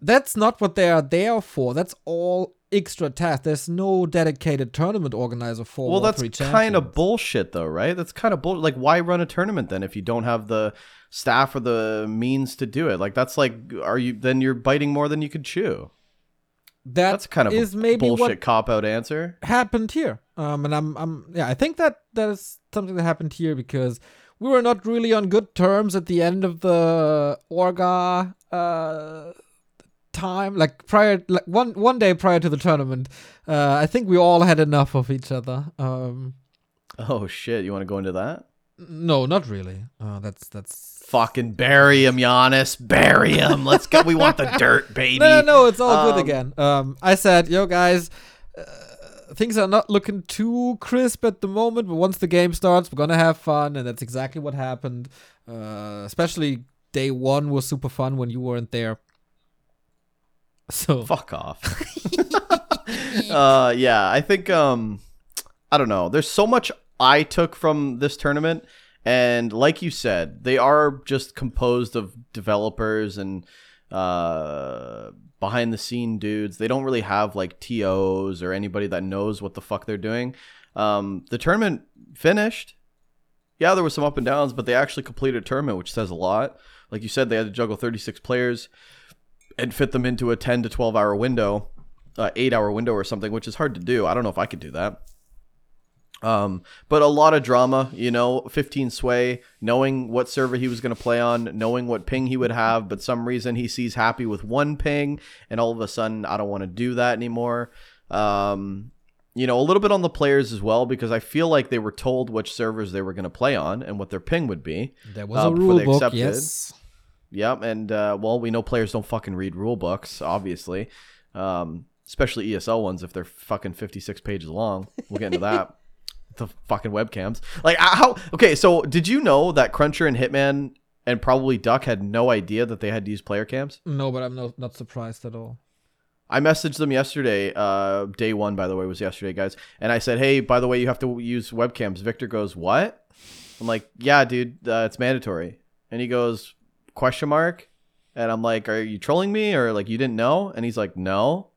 that's not what they are there for. That's all extra tasks. There's no dedicated tournament organizer for. well, that's kind of bullshit, though, right? That's kind of bull. Like, why run a tournament then if you don't have the staff or the means to do it? Like, that's like, are you then you're biting more than you could chew? That That's kind of is a maybe bullshit what cop out answer. happened here. Um, and I'm, I'm, yeah, I think that that is something that happened here because we were not really on good terms at the end of the Orga uh time. Like prior, like one one day prior to the tournament, uh, I think we all had enough of each other. Um, Oh shit! You want to go into that? no, not really. Uh, that's that's. Fucking bury him, Giannis. Bury him. Let's go. We want the dirt, baby. No, no, no, it's all good Um, again. Um, I said, yo, guys, uh, things are not looking too crisp at the moment, but once the game starts, we're gonna have fun, and that's exactly what happened. Uh, especially day one was super fun when you weren't there. So Fuck off. uh, yeah, I think um, I don't know. There's so much I took from this tournament, and like you said, they are just composed of developers and uh behind the scene dudes. They don't really have like TOs or anybody that knows what the fuck they're doing. Um, the tournament finished. Yeah, there was some up and downs, but they actually completed a tournament, which says a lot. Like you said, they had to juggle 36 players and fit them into a 10 to 12 hour window, uh, eight hour window or something, which is hard to do. I don't know if I could do that. Um, but a lot of drama, you know, 15 sway, knowing what server he was going to play on, knowing what ping he would have, but some reason he sees happy with one ping, and all of a sudden, I don't want to do that anymore. Um, you know, a little bit on the players as well, because I feel like they were told which servers they were going to play on and what their ping would be. there was uh, a rule book, accepted. yes. Yep, and uh, well, we know players don't fucking read rule books, obviously, um, especially ESL ones if they're fucking fifty six pages long. We'll get into that. the fucking webcams, like how? Okay, so did you know that Cruncher and Hitman and probably Duck had no idea that they had to use player cams? No, but I'm no, not surprised at all. I messaged them yesterday. Uh, day one, by the way, was yesterday, guys. And I said, "Hey, by the way, you have to use webcams." Victor goes, "What?" I'm like, "Yeah, dude, uh, it's mandatory." And he goes, "Question mark?" And I'm like, "Are you trolling me or like you didn't know?" And he's like, "No."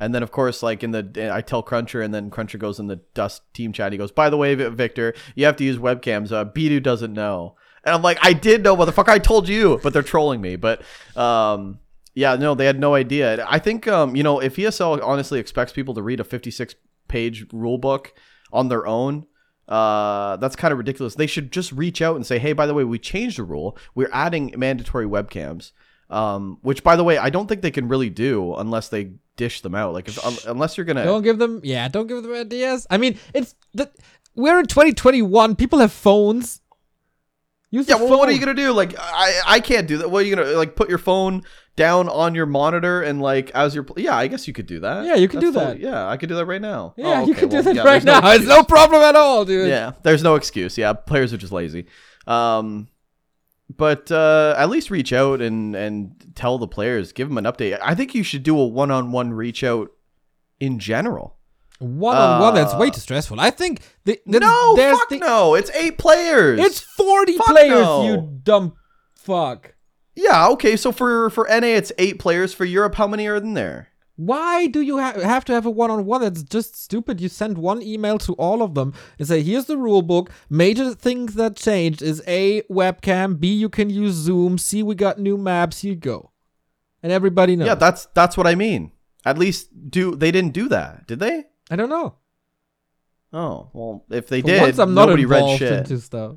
And then of course, like in the, I tell Cruncher, and then Cruncher goes in the Dust team chat. He goes, "By the way, Victor, you have to use webcams. Uh, Bidoux doesn't know." And I'm like, "I did know, motherfucker. I told you." But they're trolling me. But um, yeah, no, they had no idea. I think um, you know, if ESL honestly expects people to read a 56 page rule book on their own, uh, that's kind of ridiculous. They should just reach out and say, "Hey, by the way, we changed the rule. We're adding mandatory webcams." Um, which by the way, I don't think they can really do unless they dish them out. Like if, unless you're gonna Don't give them, yeah, don't give them ideas. I mean, it's the we're in 2021. People have phones. Use Yeah, your well, what are you gonna do? Like, I I can't do that. What are you gonna like? Put your phone down on your monitor and like as you're pl- yeah, I guess you could do that. Yeah, you can That's do totally- that. Yeah, I could do that right now. Yeah, Oh, you okay, can do well, that yeah, right no now. it's no problem at all, dude. Yeah, there's no excuse. Yeah, players are just lazy. Um, but uh, at least reach out and and tell the players, give them an update. I think you should do a one-on-one reach out in general. One on one, that's way Uh, too stressful. I think the, the, no, there's fuck the, no. It's eight players. It's 40 Fuck players, no. you dumb fuck. yeah. Okay, so for for NA, it's eight players. For Europe, how many are in there? Why do you ha- have to have a one on one? That's just stupid. You send one email to all of them and say, here's the rule book. Major things that changed is A, webcam, B, you can use Zoom, C, we got new maps, here you go. And everybody knows. Yeah, that's that's what I mean. At least do they didn't do that, did they? I don't know. Oh well, if they For did, once, I'm not nobody read shit. into stuff.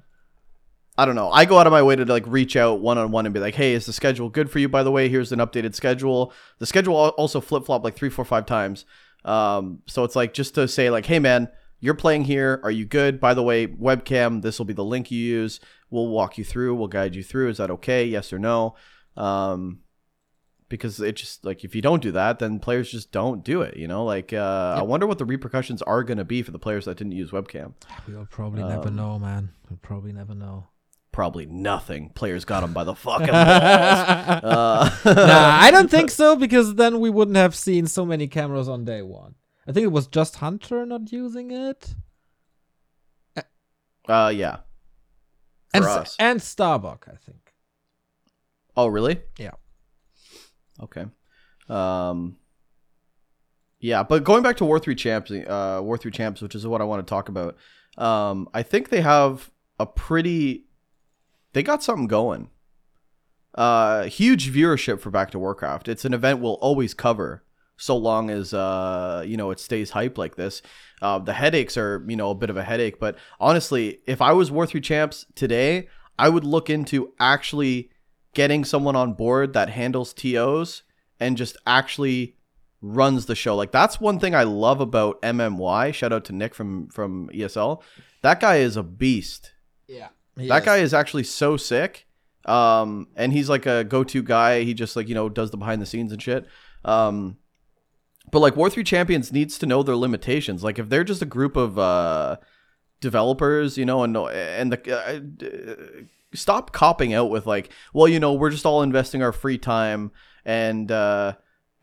I don't know. I go out of my way to like reach out one on one and be like, "Hey, is the schedule good for you? By the way, here's an updated schedule. The schedule also flip flop like three, four, five times. Um, so it's like just to say like, "Hey, man, you're playing here. Are you good? By the way, webcam. This will be the link you use. We'll walk you through. We'll guide you through. Is that okay? Yes or no? Um, because it just like if you don't do that, then players just don't do it. You know, like uh, I wonder what the repercussions are going to be for the players that didn't use webcam. We'll probably never Um, know, man. We'll probably never know. Probably nothing. Players got them by the fucking balls. Uh, nah, I don't think so because then we wouldn't have seen so many cameras on day one. I think it was just Hunter not using it, uh, yeah. and For S- us. and Starbuck. I think. Oh, really? Yeah. Okay. Um. Yeah, but going back to War Three Champs, uh, War Three Champs, which is what I want to talk about. Um, I think they have a pretty. They got something going. Uh, huge viewership for Back to Warcraft. It's an event we'll always cover, so long as uh, you know, it stays hype like this. Uh, the headaches are, you know, a bit of a headache, but honestly, if I was War Three Champs today, I would look into actually getting someone on board that handles TOs and just actually runs the show. Like that's one thing I love about MMY. Shout out to Nick from from ESL. That guy is a beast. Yeah. That guy is actually so sick. Um, and he's like a go-to guy. He just like you know does the behind the scenes and shit. Um, but like War Three Champions needs to know their limitations. Like if they're just a group of uh developers, you know, and and the uh, stop copping out with like, well, you know, we're just all investing our free time and uh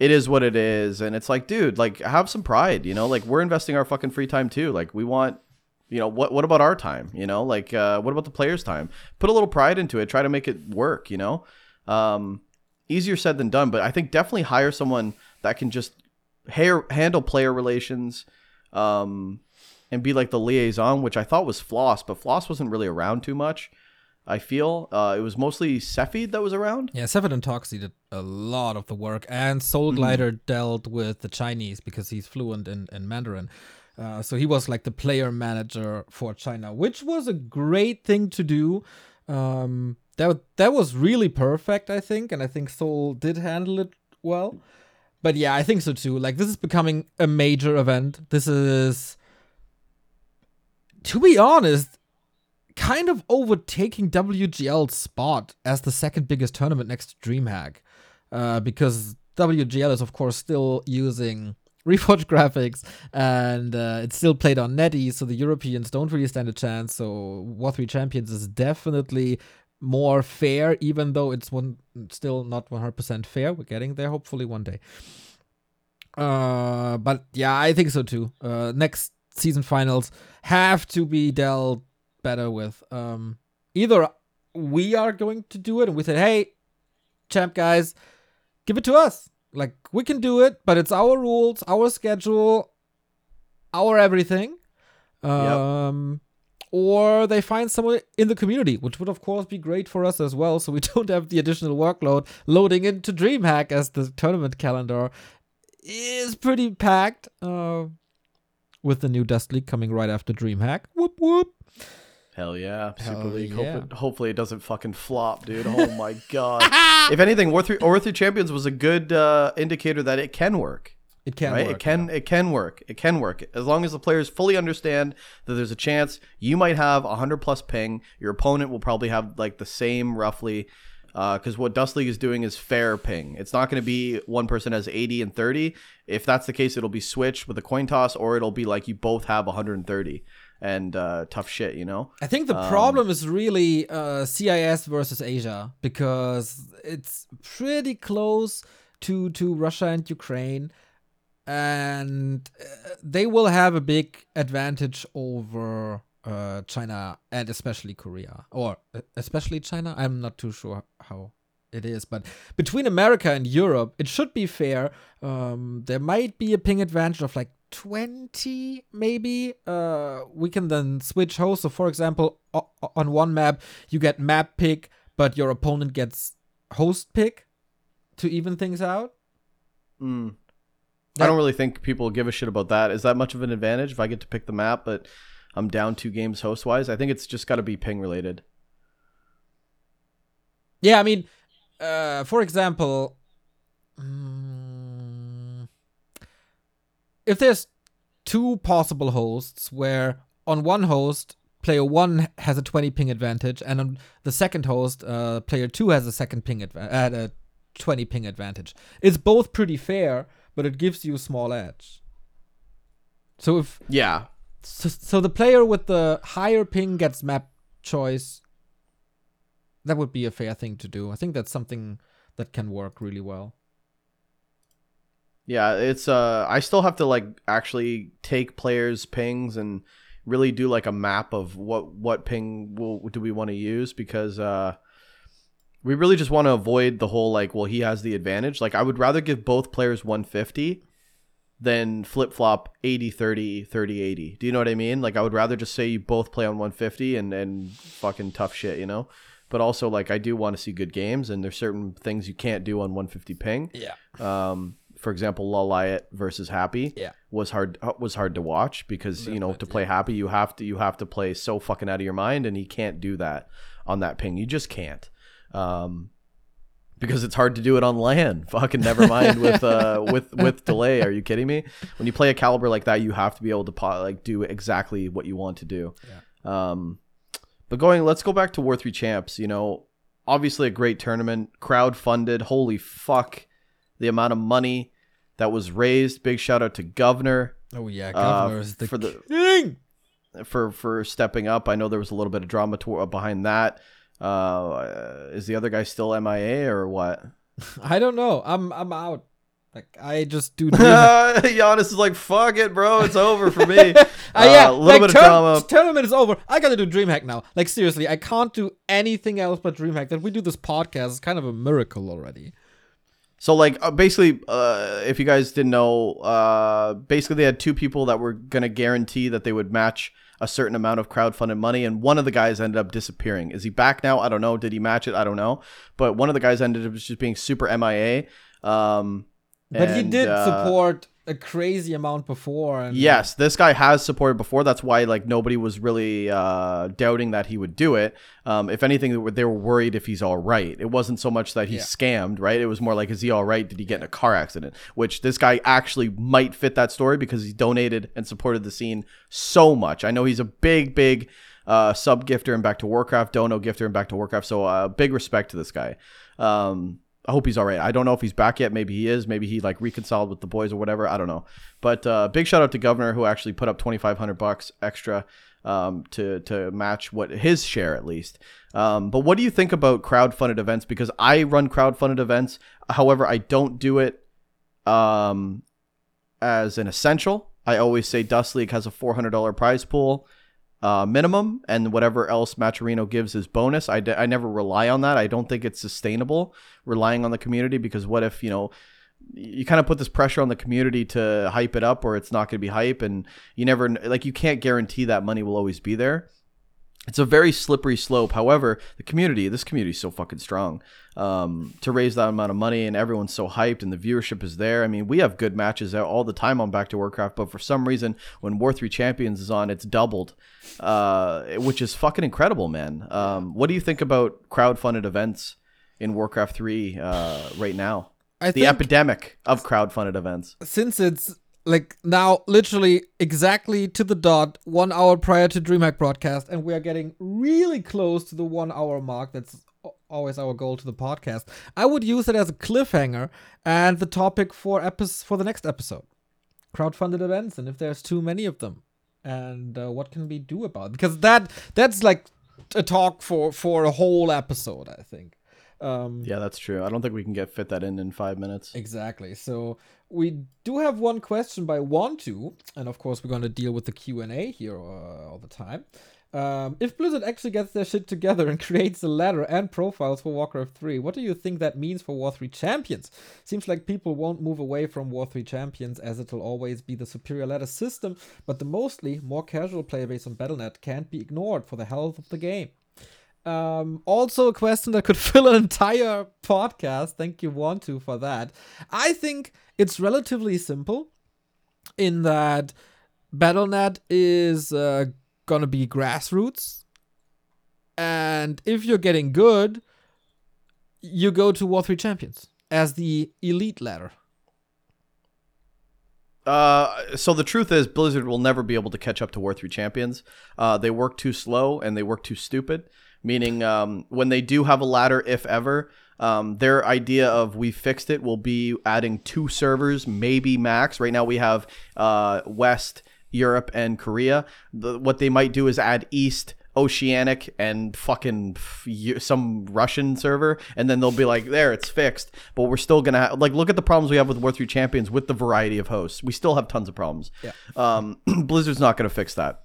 it is what it is and it's like dude like have some pride you know like we're investing our fucking free time too like we want you know what what about our time you know like uh what about the players time put a little pride into it try to make it work you know um easier said than done but i think definitely hire someone that can just hair, handle player relations um and be like the liaison which i thought was floss but floss wasn't really around too much i feel uh it was mostly Cepheid that was around Yeah, Seven and Toxie did a lot of the work, and Soul Mm-hmm. Dealt with the Chinese because he's fluent in, in Mandarin. Uh, so he was like the player manager for China, which was a great thing to do. Um, that that was really perfect, I think, and I think Soul did handle it well. But yeah, I think so too. Like this is becoming a major event. This is, to be honest, kind of overtaking WGL's spot as the second biggest tournament next to DreamHack. Uh, because WGL is, of course, still using Reforged graphics and uh, it's still played on NetEase, so the Europeans don't really stand a chance. So War 3 Champions is definitely more fair, even though it's one still not 100% fair. We're getting there hopefully one day. Uh, but yeah, I think so too. Uh, next season finals have to be dealt better with. Um, either we are going to do it and we say, hey, champ guys, give it to us. Like we can do it, but it's our rules, our schedule, our everything. Um, or they find someone in the community, which would of course be great for us as well, so we don't have the additional workload loading into DreamHack as the tournament calendar is pretty packed. Uh, with the new Dust League coming right after DreamHack. Whoop whoop. Hell yeah, Super Hell League. yeah. Hope it, hopefully it doesn't fucking flop, dude. Oh my god. if anything, War Three War Three Champions was a good uh, indicator that it can work. It can right? work. it can it can work. It can work as long as the players fully understand that there's a chance you might have a hundred plus ping. Your opponent will probably have like the same roughly. Because what Dust League is doing is fair ping. It's not going to be one person has 80 and 30. If that's the case, it'll be switched with a coin toss, or it'll be like you both have 130 and uh, tough shit, you know? I think the problem is really uh, CIS versus Asia because it's pretty close to to Russia and Ukraine, and uh, they will have a big advantage over uh, China and especially Korea or uh, especially China. I'm not too sure how it is, but between America and Europe, it should be fair. Um, there might be a ping advantage of like 20 maybe uh we can then switch hosts so for example o- on one map you get map pick but your opponent gets host pick to even things out Mm. That- I don't really think people give a shit about that. Is that much of an advantage if I get to pick the map, but I'm down two games host wise? I think it's just got to be ping related. yeah i mean uh for example mm, if there's two possible hosts where on one host player one has a 20 ping advantage and on the second host uh, player two has a second ping advantage at a 20 ping advantage. It's both pretty fair but it gives you a small edge. So if Yeah. so, so the player with the higher ping gets map choice that would be a fair thing to do. I think that's something that can work really well Yeah, it's uh I still have to like actually take players pings and really do like a map of what what ping will do we want to use because uh we really just want to avoid the whole like well he has the advantage. Like I would rather give both players 150 than flip-flop 80 30 30 80. Do you know what I mean? Like I would rather just say you both play on 150 and and fucking tough shit, you know? But also like I do want to see good games and there's certain things you can't do on 150 ping. yeah Um, for example, Lawliet versus Happy Yeah. was hard was hard to watch because you know to play Happy you have to you have to play so fucking out of your mind and he can't do that on that ping. You just can't. Um, because it's hard to do it on land. Fucking never mind with uh with with delay. Are you kidding me? When you play a caliber like that, you have to be able to po- like do exactly what you want to do. Um, but going, let's go back to War Three Champs. You know, obviously a great tournament, crowd funded. Holy fuck, the amount of money that was raised. Big shout out to Governor oh yeah uh, governor is the for the king for for stepping up. I know there was a little bit of drama to, behind that. Uh, is the other guy still MIA or what? i don't know i'm i'm out like i just do Giannis is like, fuck it, bro. It's over for me. Uh, yeah, a little like, bit of drama. Tournament is over. I gotta do DreamHack now. Like seriously, I can't do anything else but DreamHack. That we do this podcast is kind of a miracle already. So like uh, basically, uh, if you guys didn't know, uh, basically they had two people that were gonna guarantee that they would match a certain amount of crowdfunded money, and one of the guys ended up disappearing. Is he back now? I don't know. Did he match it? I don't know. But one of the guys ended up just being super MIA. Um, But he did uh, support a crazy amount before. And Yes, this guy has supported before. That's why like nobody was really uh, doubting that he would do it. Um, if anything, they were, worried if he's all right. It wasn't so much that he's Yeah. scammed, right? It was more like, is he all right? Did he get in a car accident? Which this guy actually might fit that story because he donated and supported the scene so much. I know he's a big, big uh, sub gifter and back to Warcraft, dono gifter and back to Warcraft. So uh, big respect to this guy. Um, I hope he's all right. I don't know if he's back yet. Maybe he is. Maybe he like reconciled with the boys or whatever. I don't know. But uh, big shout out to Governor who actually put up twenty five hundred bucks extra um, to to match what his share at least. Um, but what do you think about crowdfunded events? Because I run crowdfunded events. However, I don't do it um, as an essential. I always say Dust League has a four hundred dollar prize pool uh, minimum, and whatever else Maturino gives is bonus. I, d- I never rely on that. I don't think it's sustainable relying on the community because what if you know you kind of put this pressure on the community to hype it up or it's not going to be hype and you never like you can't guarantee that money will always be there it's a very slippery slope. However, the community, this community is so fucking strong um, to raise that amount of money, and everyone's so hyped, and the viewership is there. I mean, we have good matches out all the time on Back to Warcraft, but for some reason, when War Three Champions is on, it's doubled, uh, which is fucking incredible, man. Um, what do you think about crowdfunded events in Warcraft Three uh, right now? I the epidemic of crowdfunded events. since it's like now literally exactly to the dot one hour prior to DreamHack broadcast, and we are getting really close to the one hour mark. That's always our goal to the podcast. I would use it as a cliffhanger and the topic for epi- for the next episode. Crowdfunded events, and if there's too many of them, and uh, what can we do about? It? Because that that's like a talk for for a whole episode. I think. Um, Yeah, that's true. I don't think we can get fit that in in five minutes. Exactly. So we do have one question by Want to, and of course we're going to deal with the Q and A here uh, all the time. Um, if Blizzard actually gets their shit together and creates a ladder and profiles for Warcraft 3, what do you think that means for War 3 champions? Seems like people won't move away from War 3 champions as it'll always be the superior ladder system, but the mostly more casual player base on Battle.net can't be ignored for the health of the game. Um, also, a question that could fill an entire podcast. Thank you, Want to, for that. I think it's relatively simple in that BattleNet is uh, gonna be grassroots, and if you're getting good, you go to War 3 Champions as the elite ladder. Uh, so the truth is, Blizzard will never be able to catch up to War 3 champions. Uh, they work too slow and they work too stupid. Meaning, um, when they do have a ladder, if ever, um, their idea of we fixed it will be adding two servers, maybe max. Right now we have uh, West, Europe, and Korea. The, what they might do is add East, Oceanic, and fucking some Russian server, and then they'll be like, there, it's fixed. But we're still gonna ha- like look at the problems we have with War 3 Champions with the variety of hosts. We still have tons of problems. Yeah. Um, Blizzard's not gonna fix that.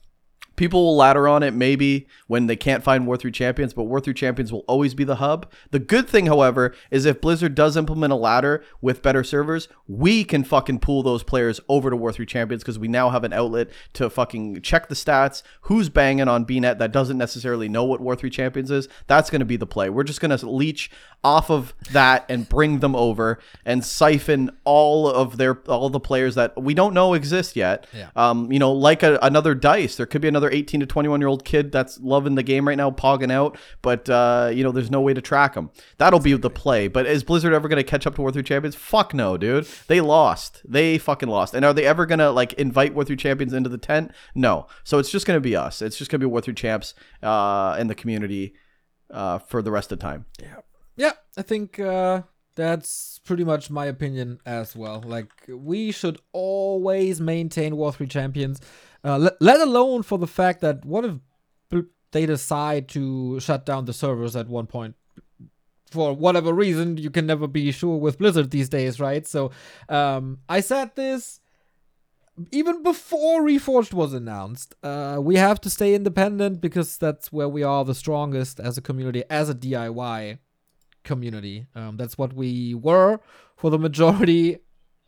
People will ladder on it maybe when they can't find War 3 champions, but War 3 champions will always be the hub. The good thing, however, is if Blizzard does implement a ladder with better servers, we can fucking pull those players over to War 3 champions because we now have an outlet to fucking check the stats. Who's banging on BNet that doesn't necessarily know what War 3 champions is? That's going to be the play. We're just going to leech off of that and bring them over and siphon all of their all the players that we don't know exist yet. Yeah. Um, you know, like a, another dice, there could be another 18 to 21 year old kid that's loving the game right now, pogging out, but uh, you know, there's no way to track them. That'll be the play. But is Blizzard ever to catch up to War 3 champions? Fuck no, dude. They lost. They fucking lost. And are they ever to like invite War 3 champions into the tent? No. So it's just to be us. It's just to be War 3 champs uh, in the community uh, for the rest of the time. Yeah. Yeah, I think uh, that's pretty much my opinion as well. Like, we should always maintain War 3 champions, uh, let, let alone for the fact that what if they decide to shut down the servers at one point? For whatever reason, you can never be sure with Blizzard these days, right? So, um, I said this even before Reforged was announced, uh, we have to stay independent because that's where we are the strongest as a community, as a DIY community. Um, that's what we were for the majority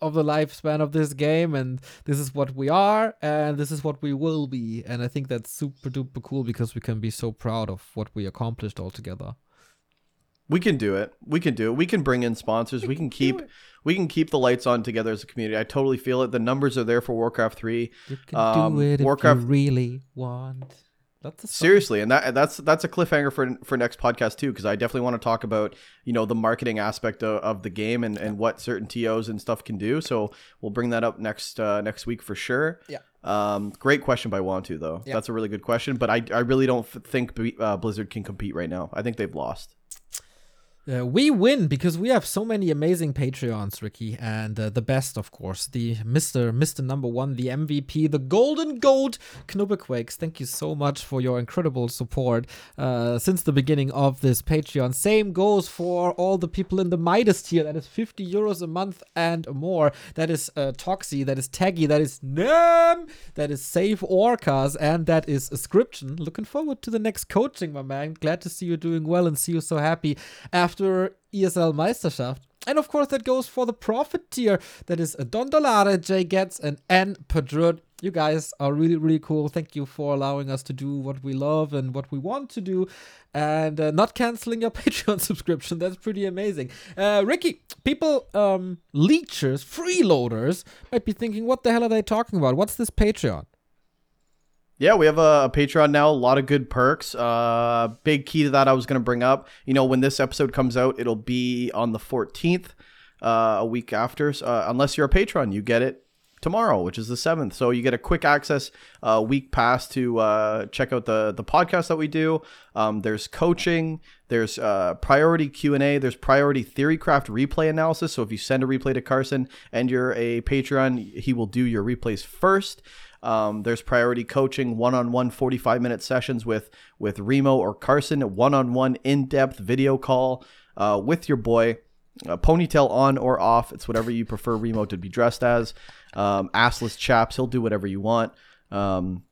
of the lifespan of this game, and this is what we are, and this is what we will be. And I think that's super duper cool because we can be so proud of what we accomplished all together. We can do it. We can do it. We can bring in sponsors. We can keep we can keep the lights on together as a community. I totally feel it. The numbers are there for Warcraft 3. You can Um, do it if Warcraft- you really want. That's. Seriously, and that that's that's a cliffhanger for for next podcast too because I definitely want to talk about, you know, the marketing aspect of, of the game and and what certain TOs and stuff can do. So, we'll bring that up next uh, next week for sure. Yeah. Um, great question by Wantu though. Yeah. That's a really good question, but I I really don't f- think B- uh, Blizzard can compete right now. I think they've lost. Uh, we win because we have so many amazing Patreons, Ricky, and uh, the best, of course, the Mister Mister Number One, the MVP, the Golden Gold, Knobequakes. Thank you so much for your incredible support uh, since the beginning of this Patreon. Same goes for all the people in the Midas tier. That is 50 euros a month and more. That is uh, Toxie. That is Taggy. That is Nem. That is Save Orcas, and that is Ascription. Looking forward to the next coaching, my man. Glad to see you doing well and see you so happy after ESL Meisterschaft. And of course, that goes for the profit tier. That is Don Dolare, Jay Getz, and N Padrut. You guys are really, really cool. Thank you for allowing us to do what we love and what we want to do and uh, not canceling your Patreon subscription. That's pretty amazing. Uh, Ricky, people, um, leechers, freeloaders might be thinking, what the hell are they talking about? What's this Patreon? Yeah, we have a, a Patreon now. A lot of good perks. Uh, big key to that I was going to bring up. You know, when this episode comes out, it'll be on the 14th. uh, a week after. Uh, unless you're a patron, you get it tomorrow, which is the seventh. So you get a quick access uh, week pass to uh, check out the the podcast that we do. Um, there's coaching. There's uh, priority Q and A. There's priority theorycraft replay analysis. So if you send a replay to Carson and you're a Patreon, he will do your replays first. Um, there's priority coaching, one-on-one 45-minute sessions with with Remo or Carson, one-on-one in-depth video call uh, with your boy. Uh, ponytail on or off, it's whatever you prefer Remo to be dressed as. Um, assless chaps, he'll do whatever you want. Um,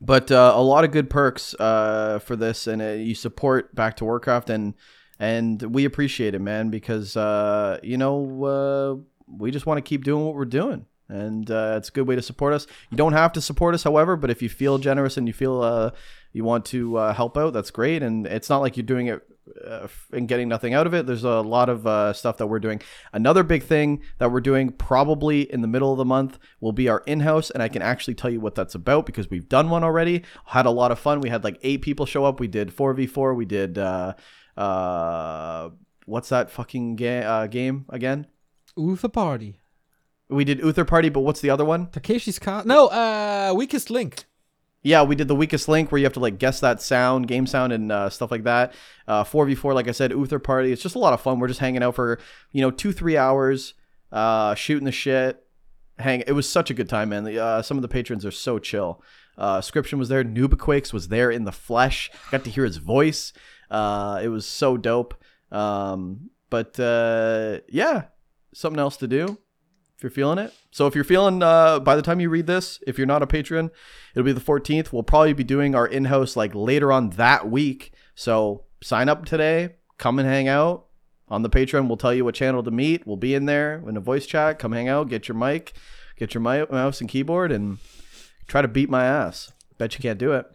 but uh, a lot of good perks uh, for this, and uh, you support Back to Warcraft, and and we appreciate it, man, because uh, you know uh, we just want to keep doing what we're doing and uh, it's a good way to support us. You don't have to support us, however, but if you feel generous and you feel uh, you want to uh, help out, that's great. And it's not like you're doing it uh, and getting nothing out of it. There's a lot of uh, stuff that we're doing. Another big thing that we're doing, probably in the middle of the month, will be our in-house, and I can actually tell you what that's about because we've done one already. Had a lot of fun. We had like eight people show up. We did four v four. We did uh, what's that fucking ga- game again? Uther Party. We did Uther Party, but what's the other one? Takeshi's Car. No, uh, Weakest Link. Yeah, we did the weakest link where you have to like guess that sound, game sound, and uh, stuff like that. Uh, four v four, like I said, Uther Party. It's just a lot of fun. We're just hanging out for you know two three hours, uh, shooting the shit. Hang. It was such a good time, man. The, uh, some of the patrons are so chill. Uh, Scription was there. Nubaquakes was there in the flesh. Got to hear his voice. Uh, it was so dope. Um, but uh, yeah, something else to do if you're feeling it. So if you're feeling, uh, by the time you read this, if you're not a patron, it'll be the 14th. We'll probably be doing our in-house like later on that week. So sign up today, come and hang out on the Patreon. We'll tell you what channel to meet. We'll be in there in a voice chat. Come hang out, get your mic, get your mouse and keyboard, and try to beat my ass. Bet you can't do it.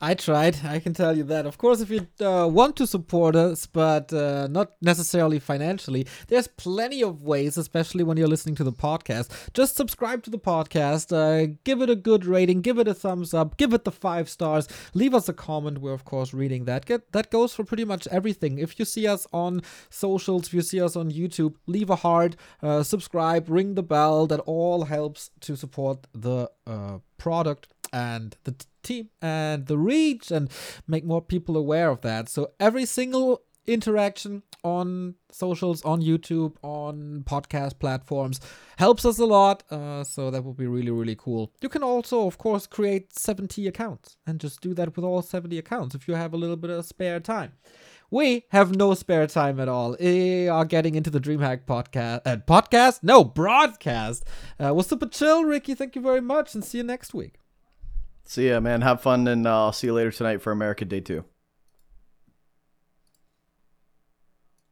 I tried. I can tell you that. Of course, if you uh, want to support us, but uh, not necessarily financially, there's plenty of ways, especially when you're listening to the podcast. Just subscribe to the podcast, uh, give it a good rating, give it a thumbs up, give it the five stars, leave us a comment. We're, of course, reading that. Get, that goes for pretty much everything. If you see us on socials, if you see us on YouTube, leave a heart, uh, subscribe, ring the bell. That all helps to support the uh, product and the team and the reach and make more people aware of that. So every single interaction on socials, on YouTube, on podcast platforms helps us a lot. Uh, so that would be really, really cool. You can also, of course, create 70 accounts and just do that with all 70 accounts if you have a little bit of spare time. We have no spare time at all. We are getting into the DreamHack podcast. Uh, podcast? No, broadcast. Uh, was super chill, Ricky. Thank you very much, and see you next week. See ya, man. Have fun, and uh, I'll see you later tonight for America Day 2.